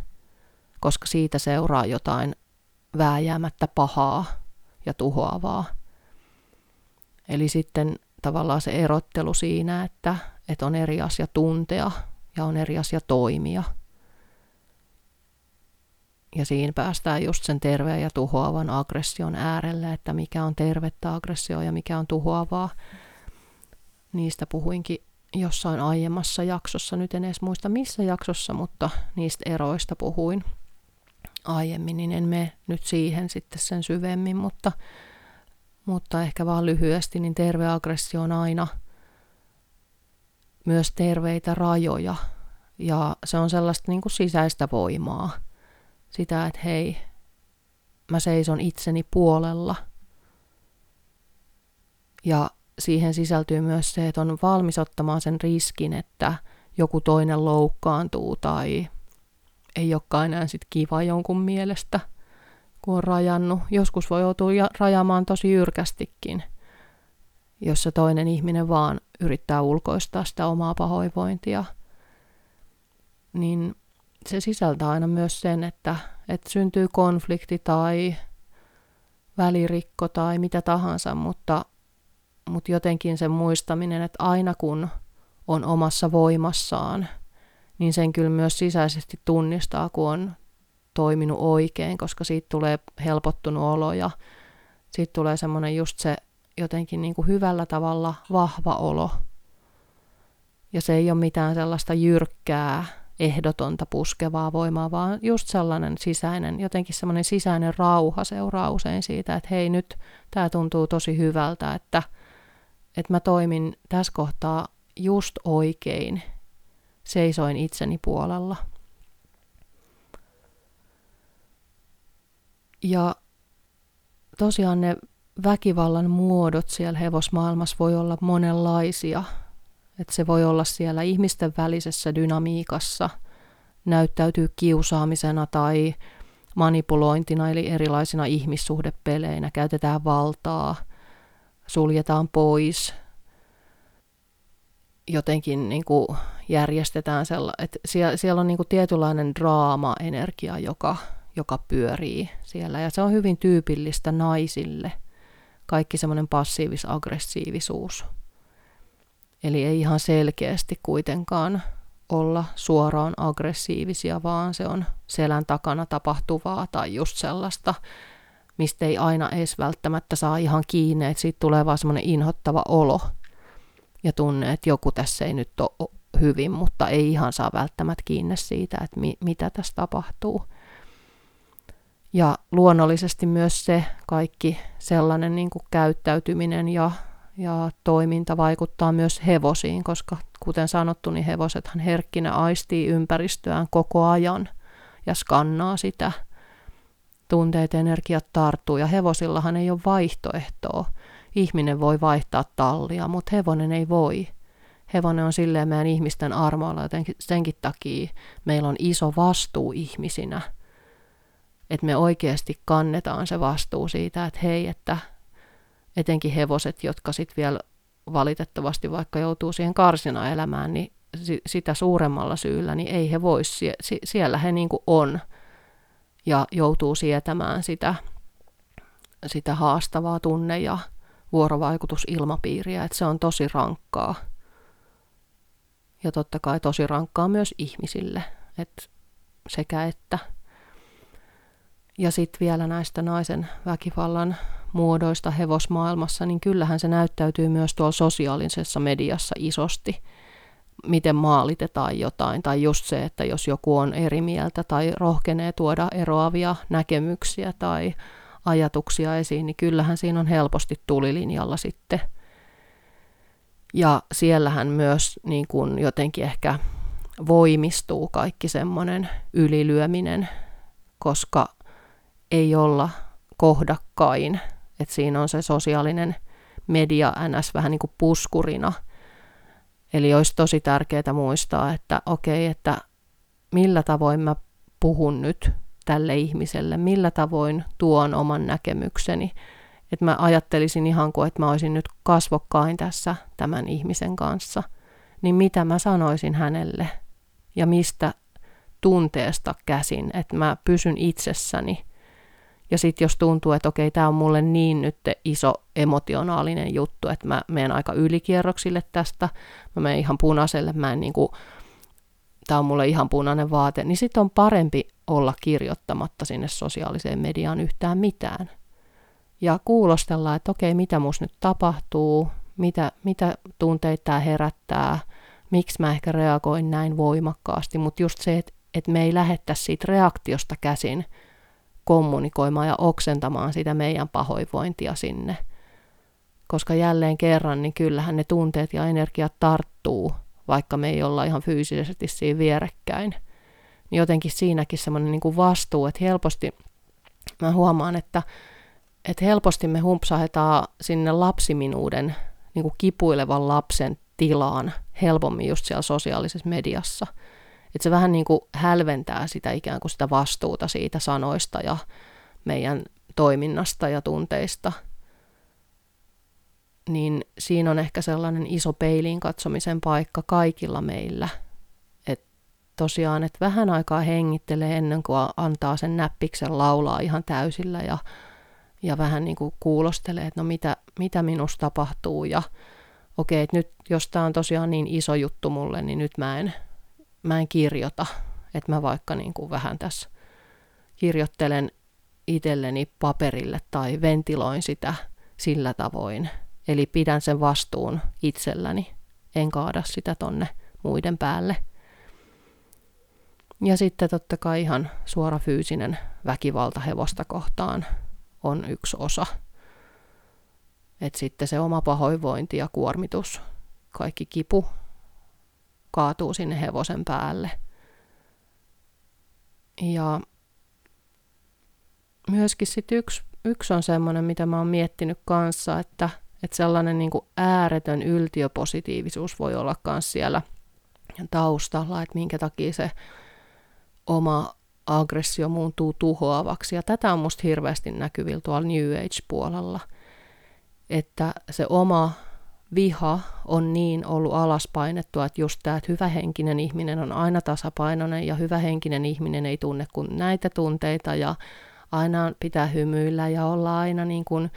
koska siitä seuraa jotain vääjäämättä pahaa ja tuhoavaa. Eli sitten tavallaan se erottelu siinä, että, että on eri asia tuntea ja on eri asia toimia. Ja siinä päästään just sen terveen ja tuhoavan aggression äärelle, että mikä on tervettä aggressio ja mikä on tuhoavaa. Niistä puhuinkin jossain aiemmassa jaksossa, nyt en edes muista missä jaksossa, mutta niistä eroista puhuin aiemmin, niin en mene nyt siihen sitten sen syvemmin, mutta mutta ehkä vaan lyhyesti, niin terve aggressio on aina myös terveitä rajoja. Ja se on sellaista niin kuin sisäistä voimaa. Sitä, että hei, mä seison itseni puolella. Ja siihen sisältyy myös se, että on valmis ottamaan sen riskin, että joku toinen loukkaantuu tai ei olekaan enää sit kiva jonkun mielestä – kun on rajannut. Joskus voi joutua rajaamaan tosi jyrkästikin, jos se toinen ihminen vaan yrittää ulkoistaa sitä omaa pahoinvointia. Niin se sisältää aina myös sen, että, että syntyy konflikti tai välirikko tai mitä tahansa, mutta, mutta jotenkin sen muistaminen, että aina kun on omassa voimassaan, niin sen kyllä myös sisäisesti tunnistaa, kun on toiminut oikein, koska siitä tulee helpottunut olo ja siitä tulee semmoinen just se jotenkin niin kuin hyvällä tavalla vahva olo. Ja se ei ole mitään sellaista jyrkkää, ehdotonta puskevaa voimaa, vaan just sellainen sisäinen, jotenkin semmoinen sisäinen rauha seuraa usein siitä, että hei nyt tämä tuntuu tosi hyvältä, että, että mä toimin tässä kohtaa just oikein, seisoin itseni puolella. Ja tosiaan ne väkivallan muodot siellä hevosmaailmassa voi olla monenlaisia. Että se voi olla siellä ihmisten välisessä dynamiikassa, näyttäytyy kiusaamisena tai manipulointina eli erilaisina ihmissuhdepeleinä, käytetään valtaa, suljetaan pois, jotenkin niin kuin järjestetään sellainen, että siellä, siellä on niin kuin tietynlainen draama-energia, joka joka pyörii siellä. Ja se on hyvin tyypillistä naisille, kaikki semmoinen passiivis-aggressiivisuus. Eli ei ihan selkeästi kuitenkaan olla suoraan aggressiivisia, vaan se on selän takana tapahtuvaa tai just sellaista, mistä ei aina edes välttämättä saa ihan kiinni, että siitä tulee vaan semmoinen inhottava olo ja tunne, että joku tässä ei nyt ole hyvin, mutta ei ihan saa välttämättä kiinni siitä, että mi- mitä tässä tapahtuu. Ja luonnollisesti myös se kaikki sellainen niin kuin käyttäytyminen ja, ja toiminta vaikuttaa myös hevosiin, koska kuten sanottu, niin hevosethan herkkinä aistii ympäristöään koko ajan ja skannaa sitä. Tunteet, energiat tarttuu ja hevosillahan ei ole vaihtoehtoa. Ihminen voi vaihtaa tallia, mutta hevonen ei voi. Hevonen on silleen meidän ihmisten armoilla, joten senkin takia meillä on iso vastuu ihmisinä – että me oikeasti kannetaan se vastuu siitä, että hei, että etenkin hevoset, jotka sitten vielä valitettavasti vaikka joutuu siihen karsina elämään, niin sitä suuremmalla syyllä, niin ei he voi, siellä he niin on ja joutuu sietämään sitä, sitä haastavaa tunne- ja vuorovaikutusilmapiiriä, että se on tosi rankkaa. Ja totta kai tosi rankkaa myös ihmisille, että sekä että. Ja sitten vielä näistä naisen väkivallan muodoista hevosmaailmassa, niin kyllähän se näyttäytyy myös tuolla sosiaalisessa mediassa isosti, miten maalitetaan jotain, tai just se, että jos joku on eri mieltä tai rohkenee tuoda eroavia näkemyksiä tai ajatuksia esiin, niin kyllähän siinä on helposti tulilinjalla sitten. Ja siellähän myös niin kuin jotenkin ehkä voimistuu kaikki semmoinen ylilyöminen, koska ei olla kohdakkain. Et siinä on se sosiaalinen media ns. vähän niin kuin puskurina. Eli olisi tosi tärkeää muistaa, että okei, okay, että millä tavoin mä puhun nyt tälle ihmiselle, millä tavoin tuon oman näkemykseni. Että mä ajattelisin ihan kuin, että mä olisin nyt kasvokkain tässä tämän ihmisen kanssa. Niin mitä mä sanoisin hänelle ja mistä tunteesta käsin, että mä pysyn itsessäni ja sitten jos tuntuu, että okei, tämä on mulle niin nyt iso emotionaalinen juttu, että mä menen aika ylikierroksille tästä, mä menen ihan punaiselle, mä en niinku, tämä on mulle ihan punainen vaate, niin sitten on parempi olla kirjoittamatta sinne sosiaaliseen mediaan yhtään mitään. Ja kuulostella, että okei, mitä mus nyt tapahtuu, mitä, mitä tunteita tämä herättää, miksi mä ehkä reagoin näin voimakkaasti, mutta just se, että, että me ei lähettäisi siitä reaktiosta käsin, kommunikoimaan ja oksentamaan sitä meidän pahoinvointia sinne. Koska jälleen kerran, niin kyllähän ne tunteet ja energiat tarttuu, vaikka me ei olla ihan fyysisesti siinä vierekkäin. Niin jotenkin siinäkin semmoinen niin kuin vastuu, että helposti mä huomaan, että, että helposti me humpsahetaan sinne lapsiminuuden niin kuin kipuilevan lapsen tilaan helpommin just siellä sosiaalisessa mediassa – että se vähän niin kuin hälventää sitä ikään kuin sitä vastuuta siitä sanoista ja meidän toiminnasta ja tunteista. Niin siinä on ehkä sellainen iso peiliin katsomisen paikka kaikilla meillä. Että tosiaan, että vähän aikaa hengittelee ennen kuin antaa sen näppiksen laulaa ihan täysillä ja, ja vähän niin kuin kuulostelee, että no mitä, mitä minusta tapahtuu ja okei, että nyt jos tämä on tosiaan niin iso juttu mulle, niin nyt mä en mä en kirjoita, että mä vaikka niin kuin vähän tässä kirjoittelen itselleni paperille tai ventiloin sitä sillä tavoin. Eli pidän sen vastuun itselläni, en kaada sitä tonne muiden päälle. Ja sitten totta kai ihan suora fyysinen väkivalta hevosta kohtaan on yksi osa. Et sitten se oma pahoinvointi ja kuormitus, kaikki kipu, kaatuu sinne hevosen päälle. Ja myöskin sit yksi, yksi on semmoinen, mitä mä oon miettinyt kanssa, että, että sellainen niin kuin ääretön yltiöpositiivisuus voi olla myös siellä taustalla, että minkä takia se oma aggressio muuntuu tuhoavaksi. Ja tätä on musta hirveästi näkyvillä tuolla New Age-puolella, että se oma viha on niin ollut alaspainettua, että just tämä, että hyvähenkinen ihminen on aina tasapainoinen ja hyvähenkinen ihminen ei tunne kuin näitä tunteita ja aina pitää hymyillä ja olla aina niin kuin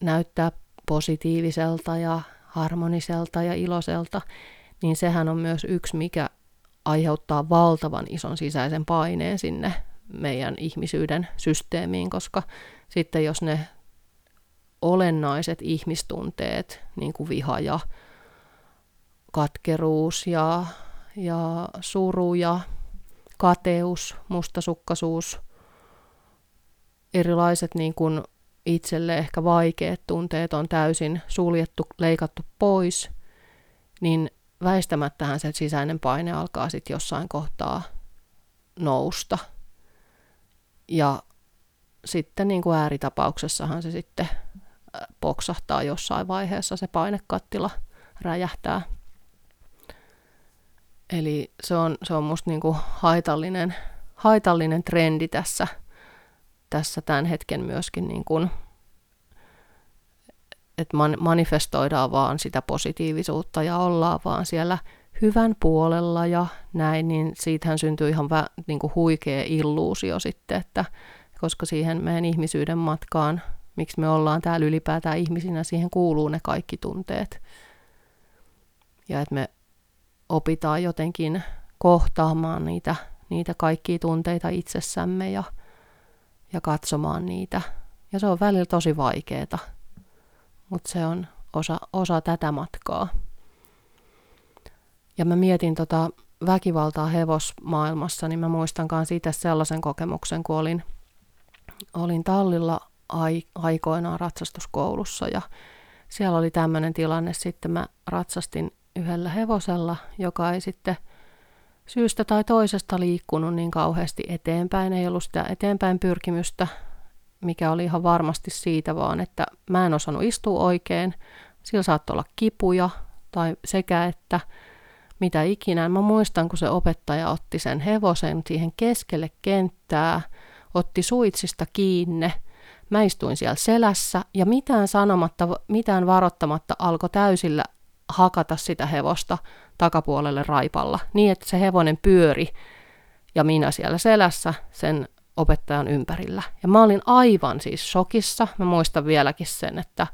näyttää positiiviselta ja harmoniselta ja iloiselta, niin sehän on myös yksi, mikä aiheuttaa valtavan ison sisäisen paineen sinne meidän ihmisyyden systeemiin, koska sitten jos ne olennaiset ihmistunteet, niin kuin viha ja katkeruus ja, ja suru ja kateus, mustasukkaisuus, erilaiset niin kuin itselle ehkä vaikeat tunteet on täysin suljettu, leikattu pois, niin väistämättähän se sisäinen paine alkaa sitten jossain kohtaa nousta. Ja sitten niin kuin ääritapauksessahan se sitten poksahtaa jossain vaiheessa, se painekattila räjähtää. Eli se on, se on musta niin kuin haitallinen, haitallinen trendi tässä, tässä tämän hetken myöskin, niin kuin, että man, manifestoidaan vaan sitä positiivisuutta ja ollaan vaan siellä hyvän puolella ja näin, niin siitähän syntyy ihan vä, niin kuin huikea illuusio sitten, että koska siihen meidän ihmisyyden matkaan, miksi me ollaan täällä ylipäätään ihmisinä, siihen kuuluu ne kaikki tunteet. Ja että me opitaan jotenkin kohtaamaan niitä, niitä kaikkia tunteita itsessämme ja, ja katsomaan niitä. Ja se on välillä tosi vaikeaa, mutta se on osa, osa tätä matkaa. Ja mä mietin tota väkivaltaa hevosmaailmassa, niin mä muistan itse sellaisen kokemuksen, kun olin, olin tallilla aikoinaan ratsastuskoulussa ja siellä oli tämmöinen tilanne, sitten mä ratsastin yhdellä hevosella, joka ei sitten syystä tai toisesta liikkunut niin kauheasti eteenpäin. Ei ollut sitä eteenpäin pyrkimystä, mikä oli ihan varmasti siitä vaan, että mä en osannut istua oikein. Sillä saattoi olla kipuja tai sekä että mitä ikinä. Mä muistan, kun se opettaja otti sen hevosen siihen keskelle kenttää, otti suitsista kiinne. Mä istuin siellä selässä ja mitään sanomatta, mitään varoittamatta alkoi täysillä hakata sitä hevosta takapuolelle raipalla, niin että se hevonen pyöri ja minä siellä selässä sen opettajan ympärillä. Ja mä olin aivan siis shokissa. Mä muistan vieläkin sen, että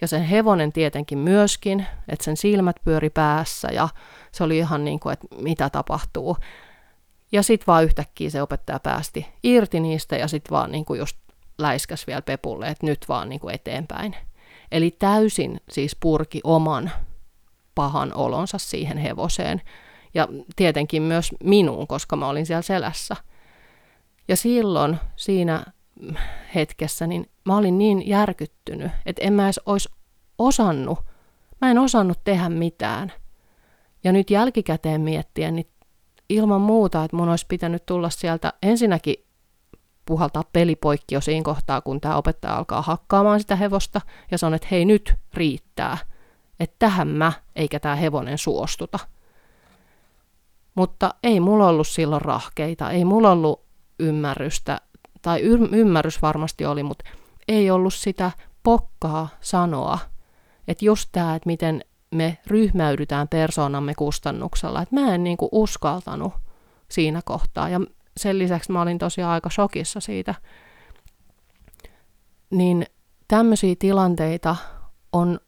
ja sen hevonen tietenkin myöskin, että sen silmät pyöri päässä ja se oli ihan niin kuin, että mitä tapahtuu. Ja sitten vaan yhtäkkiä se opettaja päästi irti niistä ja sitten vaan niin kuin just läiskäs vielä pepulle, että nyt vaan niin kuin eteenpäin. Eli täysin siis purki oman pahan olonsa siihen hevoseen. Ja tietenkin myös minuun, koska mä olin siellä selässä. Ja silloin siinä hetkessä, niin mä olin niin järkyttynyt, että en mä edes olisi osannut, mä en osannut tehdä mitään. Ja nyt jälkikäteen miettien, niin ilman muuta, että mun olisi pitänyt tulla sieltä ensinnäkin puhaltaa pelipoikki jo siinä kohtaa, kun tämä opettaja alkaa hakkaamaan sitä hevosta ja sanoo, että hei nyt riittää – että tähän mä eikä tämä hevonen suostuta. Mutta ei mulla ollut silloin rahkeita, ei mulla ollut ymmärrystä, tai ymmärrys varmasti oli, mutta ei ollut sitä pokkaa sanoa, että just tämä, että miten me ryhmäydytään persoonamme kustannuksella, että mä en niinku uskaltanut siinä kohtaa, ja sen lisäksi mä olin tosiaan aika shokissa siitä, niin tämmöisiä tilanteita on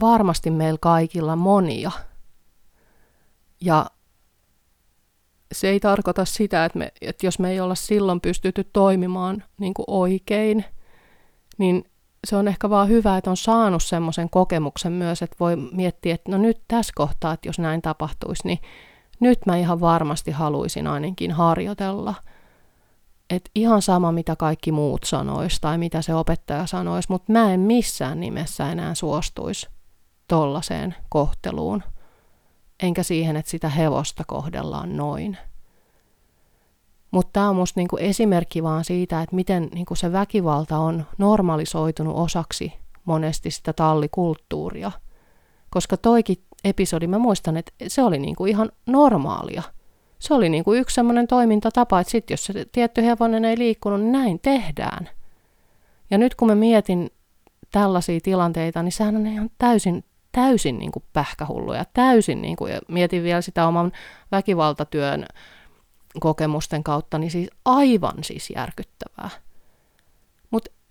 varmasti meillä kaikilla monia. Ja se ei tarkoita sitä, että, me, että jos me ei olla silloin pystytty toimimaan niin kuin oikein, niin se on ehkä vaan hyvä, että on saanut semmoisen kokemuksen myös, että voi miettiä, että no nyt tässä kohtaa, että jos näin tapahtuisi, niin nyt mä ihan varmasti haluaisin ainakin harjoitella. Että ihan sama, mitä kaikki muut sanois tai mitä se opettaja sanoisi, mutta mä en missään nimessä enää suostuisi tollaiseen kohteluun, enkä siihen, että sitä hevosta kohdellaan noin. Mutta tämä on musta niinku esimerkki vaan siitä, että miten niinku se väkivalta on normalisoitunut osaksi monesti sitä tallikulttuuria. Koska toikin episodi, mä muistan, että se oli niinku ihan normaalia. Se oli niinku yksi semmoinen toimintatapa, että sit jos se tietty hevonen ei liikkunut, niin näin tehdään. Ja nyt kun mä mietin tällaisia tilanteita, niin sehän on ihan täysin täysin niin kuin pähkähulluja, täysin, niin kuin, ja mietin vielä sitä oman väkivaltatyön kokemusten kautta, niin siis aivan siis järkyttävää.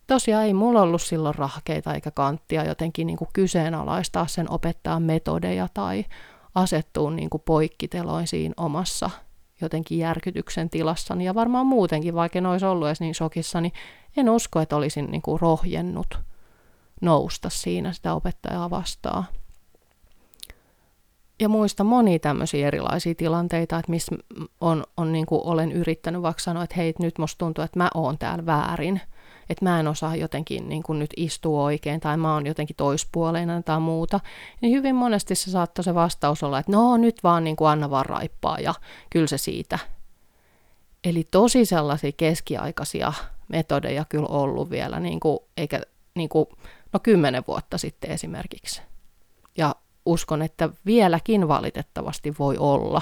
Tosiaan ei mulla ollut silloin rahkeita eikä kanttia jotenkin niin kuin kyseenalaistaa sen opettajan metodeja tai asettua niin kuin poikkiteloin siinä omassa jotenkin järkytyksen tilassani ja varmaan muutenkin, vaikka en olisi ollut edes niin shokissa, niin en usko, että olisin niin kuin rohjennut – nousta siinä sitä opettajaa vastaan. ja muista monia tämmöisiä erilaisia tilanteita, että missä on, on niin kuin olen yrittänyt vaikka sanoa, että hei, nyt musta tuntuu, että mä oon täällä väärin, että mä en osaa jotenkin niin kuin nyt istua oikein tai mä oon jotenkin toispuoleinen tai muuta, niin hyvin monesti se saattoi se vastaus olla, että no nyt vaan niin kuin anna vaan raippaa ja kyllä se siitä. Eli tosi sellaisia keskiaikaisia metodeja kyllä ollut vielä, niin kuin, eikä niin kuin, no kymmenen vuotta sitten esimerkiksi. Ja uskon, että vieläkin valitettavasti voi olla,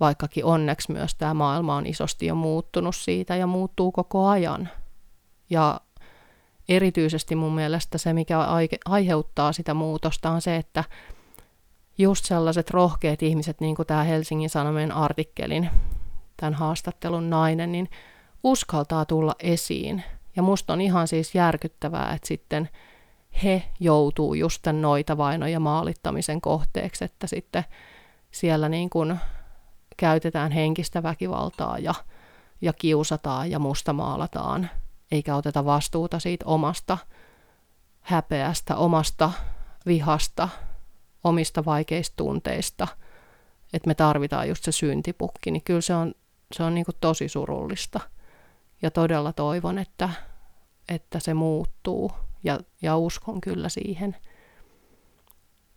vaikkakin onneksi myös tämä maailma on isosti jo muuttunut siitä ja muuttuu koko ajan. Ja erityisesti mun mielestä se, mikä aiheuttaa sitä muutosta, on se, että just sellaiset rohkeat ihmiset, niin kuin tämä Helsingin Sanomien artikkelin, tämän haastattelun nainen, niin uskaltaa tulla esiin. Ja musta on ihan siis järkyttävää, että sitten he joutuu just tämän noita vainoja maalittamisen kohteeksi, että sitten siellä niin kuin käytetään henkistä väkivaltaa ja, ja kiusataan ja mustamaalataan eikä oteta vastuuta siitä omasta häpeästä, omasta vihasta, omista vaikeista tunteista, että me tarvitaan just se syntipukki, niin kyllä se on, se on niin kuin tosi surullista. Ja todella toivon, että, että se muuttuu ja, ja uskon kyllä siihen.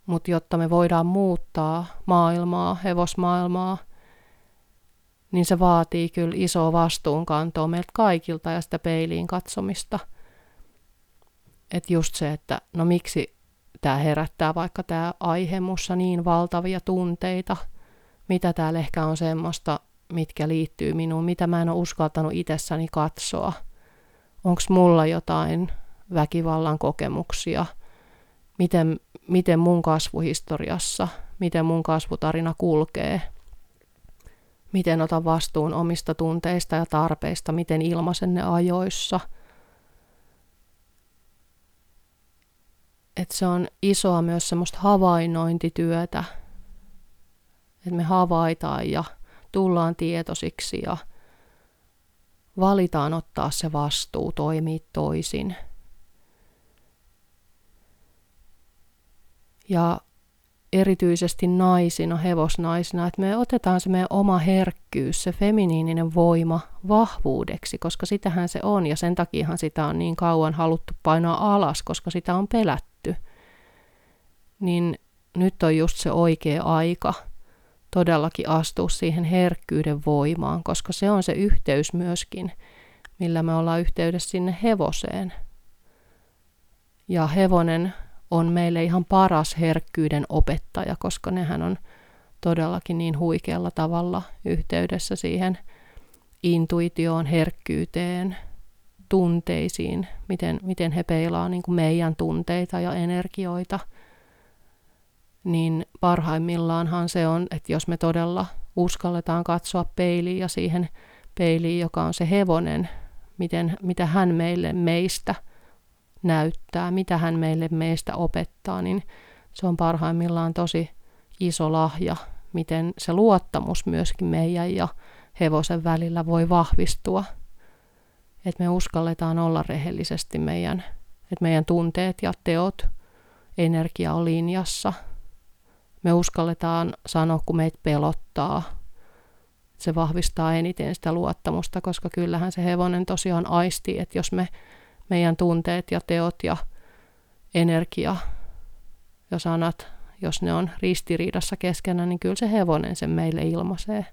Mutta jotta me voidaan muuttaa maailmaa, hevosmaailmaa, niin se vaatii kyllä isoa vastuunkantoa meiltä kaikilta ja sitä peiliin katsomista. Että just se, että no miksi tämä herättää vaikka tämä aihe mussa niin valtavia tunteita, mitä täällä ehkä on semmoista, mitkä liittyy minuun, mitä mä en ole uskaltanut itsessäni katsoa. Onko mulla jotain väkivallan kokemuksia, miten, miten mun kasvuhistoriassa, miten mun kasvutarina kulkee – miten otan vastuun omista tunteista ja tarpeista, miten ilmaisen ne ajoissa. Että se on isoa myös semmoista havainnointityötä, että me havaitaan ja tullaan tietoisiksi ja valitaan ottaa se vastuu, toimii toisin. Ja erityisesti naisina, hevosnaisina, että me otetaan se meidän oma herkkyys, se feminiininen voima vahvuudeksi, koska sitähän se on ja sen takiahan sitä on niin kauan haluttu painaa alas, koska sitä on pelätty. Niin nyt on just se oikea aika todellakin astua siihen herkkyyden voimaan, koska se on se yhteys myöskin, millä me ollaan yhteydessä sinne hevoseen. Ja hevonen on meille ihan paras herkkyyden opettaja, koska nehän on todellakin niin huikealla tavalla yhteydessä siihen intuitioon, herkkyyteen, tunteisiin, miten, miten he peilaa niin kuin meidän tunteita ja energioita, niin parhaimmillaanhan se on, että jos me todella uskalletaan katsoa peiliin ja siihen peiliin, joka on se hevonen, miten, mitä hän meille meistä – näyttää, mitä hän meille meistä opettaa, niin se on parhaimmillaan tosi iso lahja, miten se luottamus myöskin meidän ja hevosen välillä voi vahvistua. Että me uskalletaan olla rehellisesti meidän, että meidän tunteet ja teot, energia on linjassa. Me uskalletaan sanoa, kun meitä pelottaa. Se vahvistaa eniten sitä luottamusta, koska kyllähän se hevonen tosiaan aisti, että jos me meidän tunteet ja teot ja energia ja sanat, jos ne on ristiriidassa keskenään, niin kyllä se hevonen sen meille ilmaisee.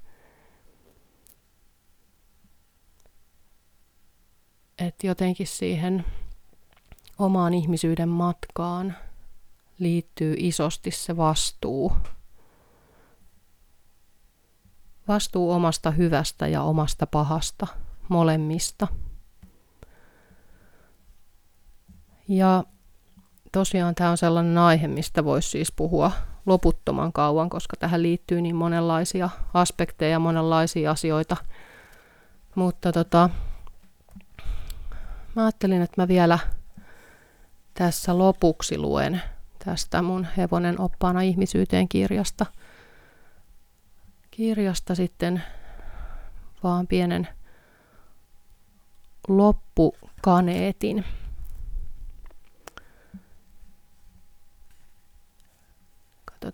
Että jotenkin siihen omaan ihmisyyden matkaan liittyy isosti se vastuu. Vastuu omasta hyvästä ja omasta pahasta, molemmista. Ja tosiaan tämä on sellainen aihe, mistä voisi siis puhua loputtoman kauan, koska tähän liittyy niin monenlaisia aspekteja, monenlaisia asioita. Mutta tota, mä ajattelin, että mä vielä tässä lopuksi luen tästä mun Hevonen oppaana ihmisyyteen kirjasta. Kirjasta sitten vaan pienen loppukaneetin.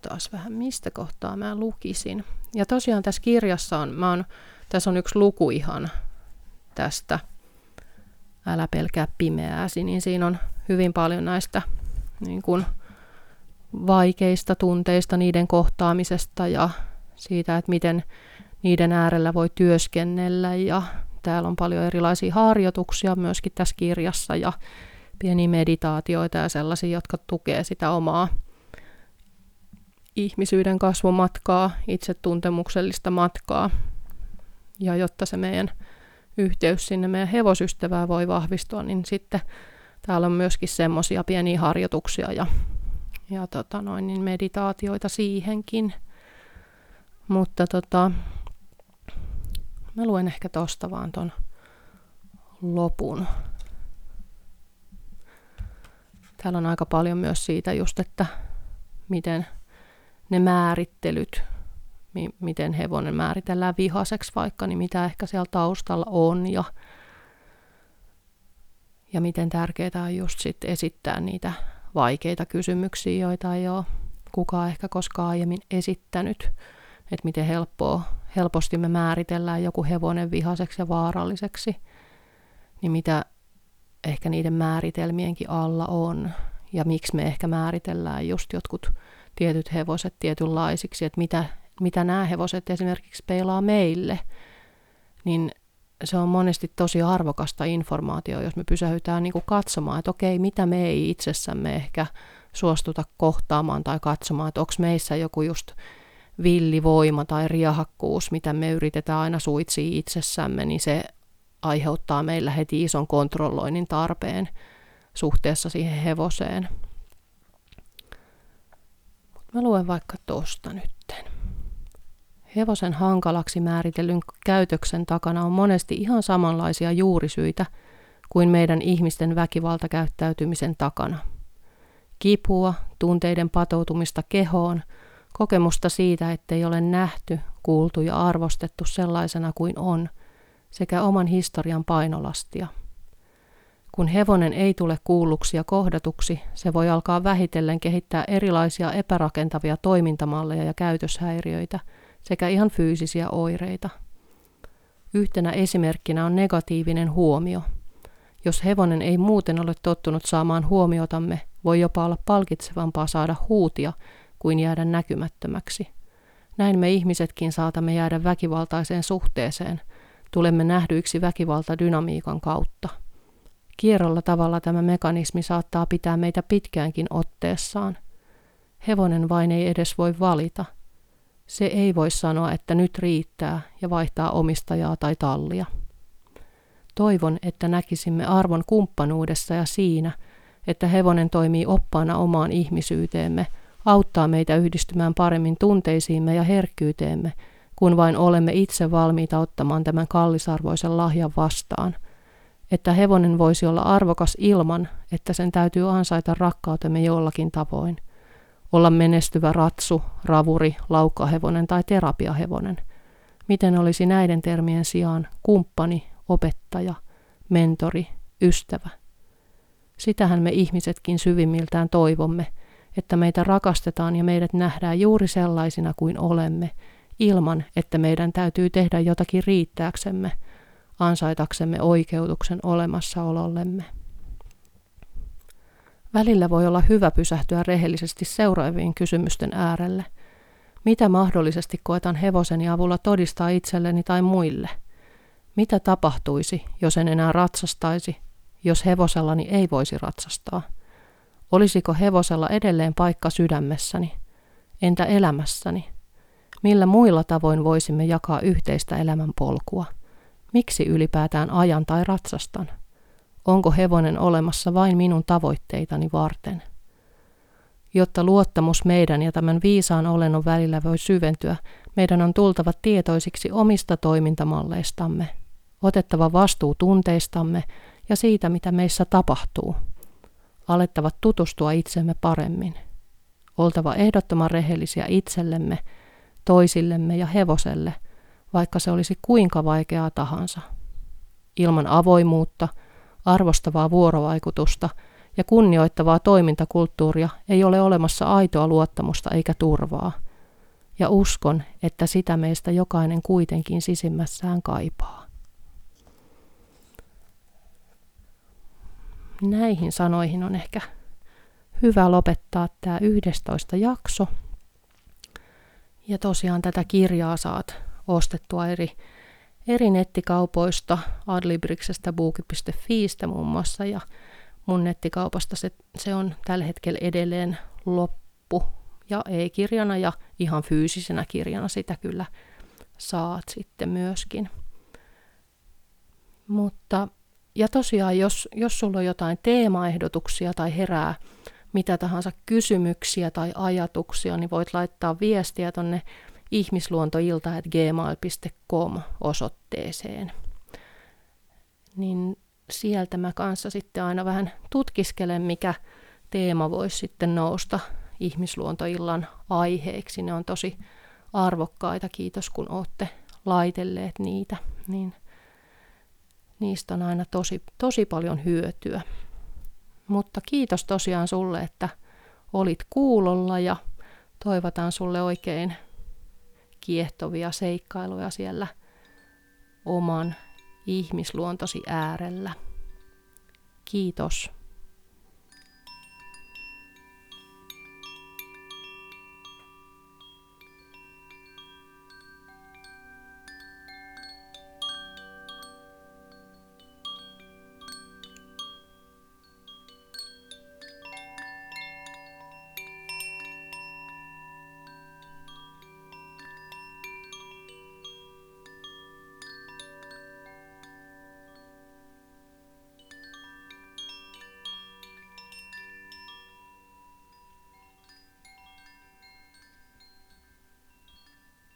Katsotaan vähän mistä kohtaa mä lukisin. Ja tosiaan tässä kirjassa on, mä oon, tässä on yksi luku ihan tästä Älä pelkää pimeääsi, niin siinä on hyvin paljon näistä niin kuin, vaikeista tunteista, niiden kohtaamisesta ja siitä, että miten niiden äärellä voi työskennellä ja täällä on paljon erilaisia harjoituksia myöskin tässä kirjassa ja pieniä meditaatioita ja sellaisia, jotka tukee sitä omaa ihmisyyden kasvumatkaa, itsetuntemuksellista matkaa. Ja jotta se meidän yhteys sinne meidän hevosystävää voi vahvistua, niin sitten täällä on myöskin semmoisia pieniä harjoituksia ja, ja tota noin, niin meditaatioita siihenkin. Mutta tota, mä luen ehkä tosta vaan ton lopun. Täällä on aika paljon myös siitä just, että miten ne määrittelyt, mi- miten hevonen määritellään vihaseksi vaikka, niin mitä ehkä siellä taustalla on ja, ja miten tärkeää on just sit esittää niitä vaikeita kysymyksiä, joita ei ole kukaan ehkä koskaan aiemmin esittänyt, että miten helppoa, helposti me määritellään joku hevonen vihaseksi ja vaaralliseksi, niin mitä ehkä niiden määritelmienkin alla on ja miksi me ehkä määritellään just jotkut tietyt hevoset tietynlaisiksi, että mitä, mitä nämä hevoset esimerkiksi peilaa meille, niin se on monesti tosi arvokasta informaatiota, jos me pysähytään niin kuin katsomaan, että okei, mitä me ei itsessämme ehkä suostuta kohtaamaan tai katsomaan, että onko meissä joku just villivoima tai riahakkuus, mitä me yritetään aina suitsia itsessämme, niin se aiheuttaa meillä heti ison kontrolloinnin tarpeen suhteessa siihen hevoseen. Mä luen vaikka tosta nytten. Hevosen hankalaksi määritellyn käytöksen takana on monesti ihan samanlaisia juurisyitä kuin meidän ihmisten väkivaltakäyttäytymisen takana. Kipua, tunteiden patoutumista kehoon, kokemusta siitä, ettei ole nähty, kuultu ja arvostettu sellaisena kuin on, sekä oman historian painolastia – kun hevonen ei tule kuulluksi ja kohdatuksi, se voi alkaa vähitellen kehittää erilaisia epärakentavia toimintamalleja ja käytöshäiriöitä sekä ihan fyysisiä oireita. Yhtenä esimerkkinä on negatiivinen huomio. Jos hevonen ei muuten ole tottunut saamaan huomiotamme, voi jopa olla palkitsevampaa saada huutia kuin jäädä näkymättömäksi. Näin me ihmisetkin saatamme jäädä väkivaltaiseen suhteeseen. Tulemme nähdyiksi väkivaltadynamiikan kautta. Kierrolla tavalla tämä mekanismi saattaa pitää meitä pitkäänkin otteessaan. Hevonen vain ei edes voi valita. Se ei voi sanoa, että nyt riittää ja vaihtaa omistajaa tai tallia. Toivon, että näkisimme arvon kumppanuudessa ja siinä, että hevonen toimii oppaana omaan ihmisyyteemme, auttaa meitä yhdistymään paremmin tunteisiimme ja herkkyyteemme, kun vain olemme itse valmiita ottamaan tämän kallisarvoisen lahjan vastaan – että hevonen voisi olla arvokas ilman, että sen täytyy ansaita rakkautemme jollakin tavoin. Olla menestyvä ratsu, ravuri, laukkahevonen tai terapiahevonen. Miten olisi näiden termien sijaan kumppani, opettaja, mentori, ystävä? Sitähän me ihmisetkin syvimmiltään toivomme, että meitä rakastetaan ja meidät nähdään juuri sellaisina kuin olemme, ilman että meidän täytyy tehdä jotakin riittääksemme – ansaitaksemme oikeutuksen olemassaolollemme. Välillä voi olla hyvä pysähtyä rehellisesti seuraavien kysymysten äärelle. Mitä mahdollisesti koetan hevoseni avulla todistaa itselleni tai muille? Mitä tapahtuisi, jos en enää ratsastaisi, jos hevosellani ei voisi ratsastaa? Olisiko hevosella edelleen paikka sydämessäni? Entä elämässäni? Millä muilla tavoin voisimme jakaa yhteistä elämän polkua? Miksi ylipäätään ajan tai ratsastan? Onko hevonen olemassa vain minun tavoitteitani varten? Jotta luottamus meidän ja tämän viisaan olennon välillä voi syventyä, meidän on tultava tietoisiksi omista toimintamalleistamme, otettava vastuu tunteistamme ja siitä, mitä meissä tapahtuu. Alettava tutustua itsemme paremmin. Oltava ehdottoman rehellisiä itsellemme, toisillemme ja hevoselle – vaikka se olisi kuinka vaikeaa tahansa. Ilman avoimuutta, arvostavaa vuorovaikutusta ja kunnioittavaa toimintakulttuuria ei ole olemassa aitoa luottamusta eikä turvaa. Ja uskon, että sitä meistä jokainen kuitenkin sisimmässään kaipaa. Näihin sanoihin on ehkä hyvä lopettaa tämä 11 jakso. Ja tosiaan tätä kirjaa saat ostettua eri, eri nettikaupoista, Adlibriksestä, Booki.fiistä muun muassa, ja mun nettikaupasta se, se on tällä hetkellä edelleen loppu, ja e-kirjana ja ihan fyysisenä kirjana sitä kyllä saat sitten myöskin. Mutta, ja tosiaan, jos, jos sulla on jotain teemaehdotuksia tai herää mitä tahansa kysymyksiä tai ajatuksia, niin voit laittaa viestiä tonne ihmisluontoilta.gmail.com osoitteeseen. Niin sieltä mä kanssa sitten aina vähän tutkiskelen, mikä teema voisi sitten nousta ihmisluontoillan aiheeksi. Ne on tosi arvokkaita, kiitos kun olette laitelleet niitä. Niin niistä on aina tosi, tosi paljon hyötyä. Mutta kiitos tosiaan sulle, että olit kuulolla ja toivotan sulle oikein kiehtovia seikkailuja siellä oman ihmisluontosi äärellä. Kiitos.